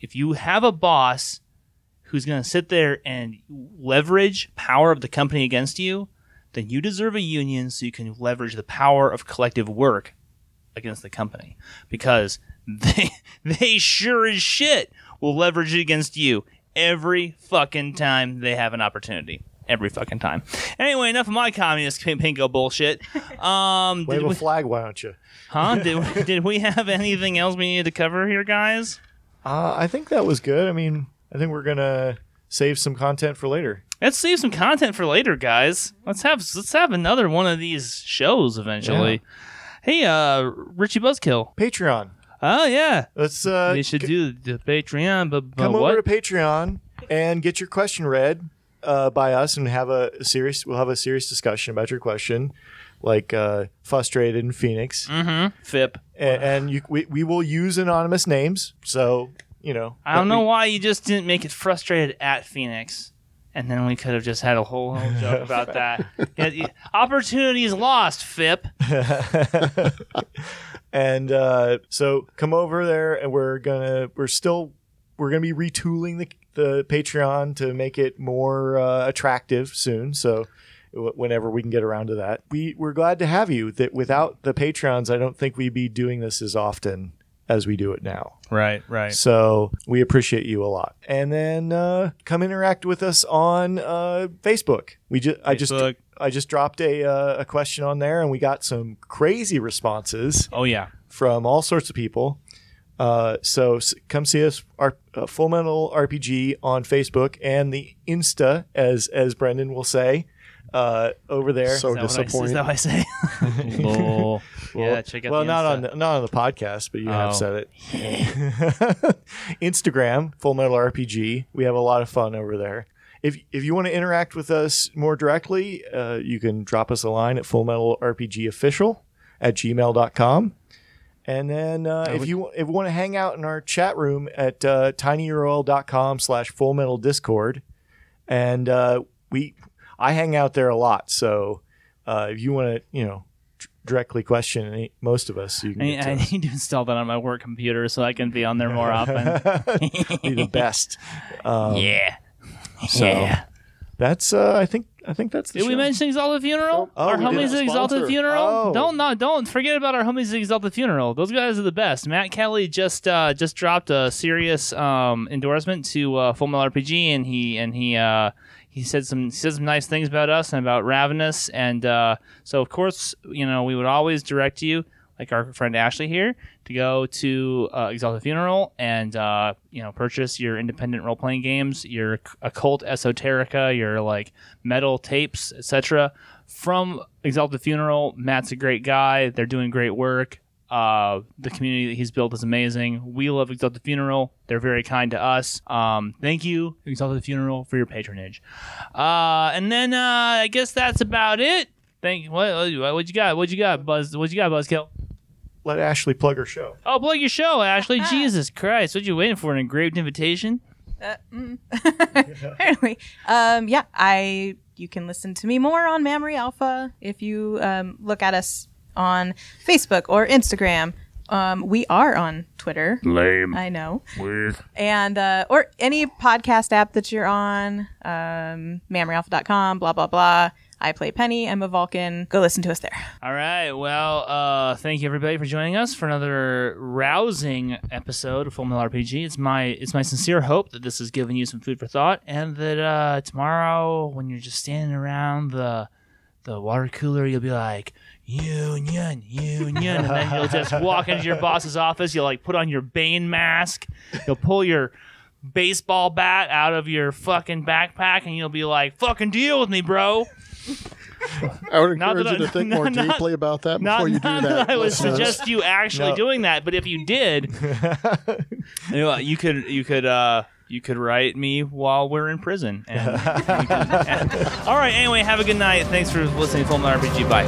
S1: If you have a boss who's going to sit there and leverage power of the company against you then you deserve a union so you can leverage the power of collective work against the company because they they sure as shit will leverage it against you every fucking time they have an opportunity. Every fucking time. Anyway, enough of my communist pin- pinko bullshit. Um,
S2: Wave
S1: did
S2: a flag, why don't you?
S1: huh? Did, did we have anything else we needed to cover here, guys?
S2: Uh, I think that was good. I mean, I think we're gonna save some content for later.
S1: Let's save some content for later, guys. Let's have let's have another one of these shows eventually. Hey, uh, Richie Buzzkill.
S2: Patreon.
S1: Oh yeah,
S2: Let's uh,
S1: we should
S2: g-
S1: do the Patreon, but, but
S2: come
S1: what?
S2: over to Patreon and get your question read uh, by us, and have a serious. We'll have a serious discussion about your question, like uh, frustrated in Phoenix,
S1: mm-hmm. Fip.
S2: and, and you, we we will use anonymous names. So you know,
S1: I don't know
S2: we-
S1: why you just didn't make it frustrated at Phoenix. And then we could have just had a whole, whole joke about that. Yeah, opportunities lost, Fip.
S2: and uh, so come over there and we're gonna we're still we're gonna be retooling the the patreon to make it more uh, attractive soon so whenever we can get around to that we we're glad to have you that without the patrons i don't think we'd be doing this as often as we do it now
S1: Right, right.
S2: so we appreciate you a lot and then uh, come interact with us on uh, facebook we just i just i just dropped a, uh, a question on there and we got some crazy responses
S1: Oh yeah.
S2: from all sorts of people. Uh, so s- come see us, our uh, Full Metal RPG on Facebook and the Insta, as as Brendan will say, uh, over there.
S4: So
S1: Is that what I- Is
S4: disappointing.
S1: that what I say? Lol. yeah, check out
S2: well,
S1: the
S2: not on the, not on the podcast, but you have
S1: Oh.
S2: said it. Instagram, Full Metal RPG. We have a lot of fun over there. If if you want to interact with us more directly, uh, you can drop us a line at Full Metal RPG Official at gmail.com. And then uh, if you if you want to hang out in our chat room at uh, tinyurl.com slash full metal discord, and uh, we I hang out there a lot. So uh, if you want to, you know, directly question any, most of us, you can
S1: I,
S2: get to
S1: I
S2: us.
S1: need to install that on my work computer so I can be on there more often.
S2: be the best. Um,
S1: yeah.
S2: So
S1: yeah.
S2: that's uh, I think I think that's the
S1: Did we
S2: show.
S1: mention Exalted Funeral?
S2: Oh,
S1: our homies at Exalted Funeral?
S2: Oh.
S1: Don't not don't forget about our homies at Exalted Funeral. Those guys are the best. Matt Kelly just uh, just dropped a serious um, endorsement to uh, Full Metal RPG, and he and he uh, he said some he said some nice things about us and about Ravenous, and uh, so of course you know we would always direct you. Like our friend Ashley here, to go to uh, Exalted Funeral and uh, you know purchase your independent role playing games, your occult esoterica, your like metal tapes, etc. From Exalted Funeral, Matt's a great guy. They're doing great work. Uh, the community that he's built is amazing. We love Exalted Funeral. They're very kind to us. Um, thank you, Exalted Funeral, for your patronage. Uh, and then uh, I guess that's about it. Thank what what you got? What you got, Buzz? What you got, Buzzkill?
S2: Let Ashley plug her show.
S1: Oh, plug your show, Ashley. Jesus Christ, what you waiting for? An engraved invitation?
S3: Uh, mm. Apparently, um, yeah. I you can listen to me more on Mammary Alpha if you um, look at us on Facebook or Instagram. Um, we are on Twitter.
S1: Lame.
S3: I know,
S1: Weird.
S3: and uh, or any podcast app that you're on. Um, MammryAlpha.com. Blah blah blah. I play Penny. I'm a Vulcan. Go listen to us there.
S1: All right. Well, uh, thank you everybody for joining us for another rousing episode of Full Metal RPG. It's my it's my sincere hope that this has given you some food for thought, and that uh, tomorrow when you're just standing around the the water cooler, you'll be like union, union, and then you'll just walk into your boss's office. You'll like put on your Bane mask. You'll pull your baseball bat out of your fucking backpack, and you'll be like, "Fucking deal with me, bro."
S4: I would encourage
S1: that
S4: you to think
S1: not-
S4: more
S1: not-
S4: deeply about that
S1: Not,
S4: before you do
S1: not
S4: that.
S1: that I would suggest you actually
S2: No.
S1: doing that, but if you did, you, know, you could you could uh you could write me while we're in prison. And, and, all right. Anyway, have a good night. Thanks for listening to Full RPG. Bye.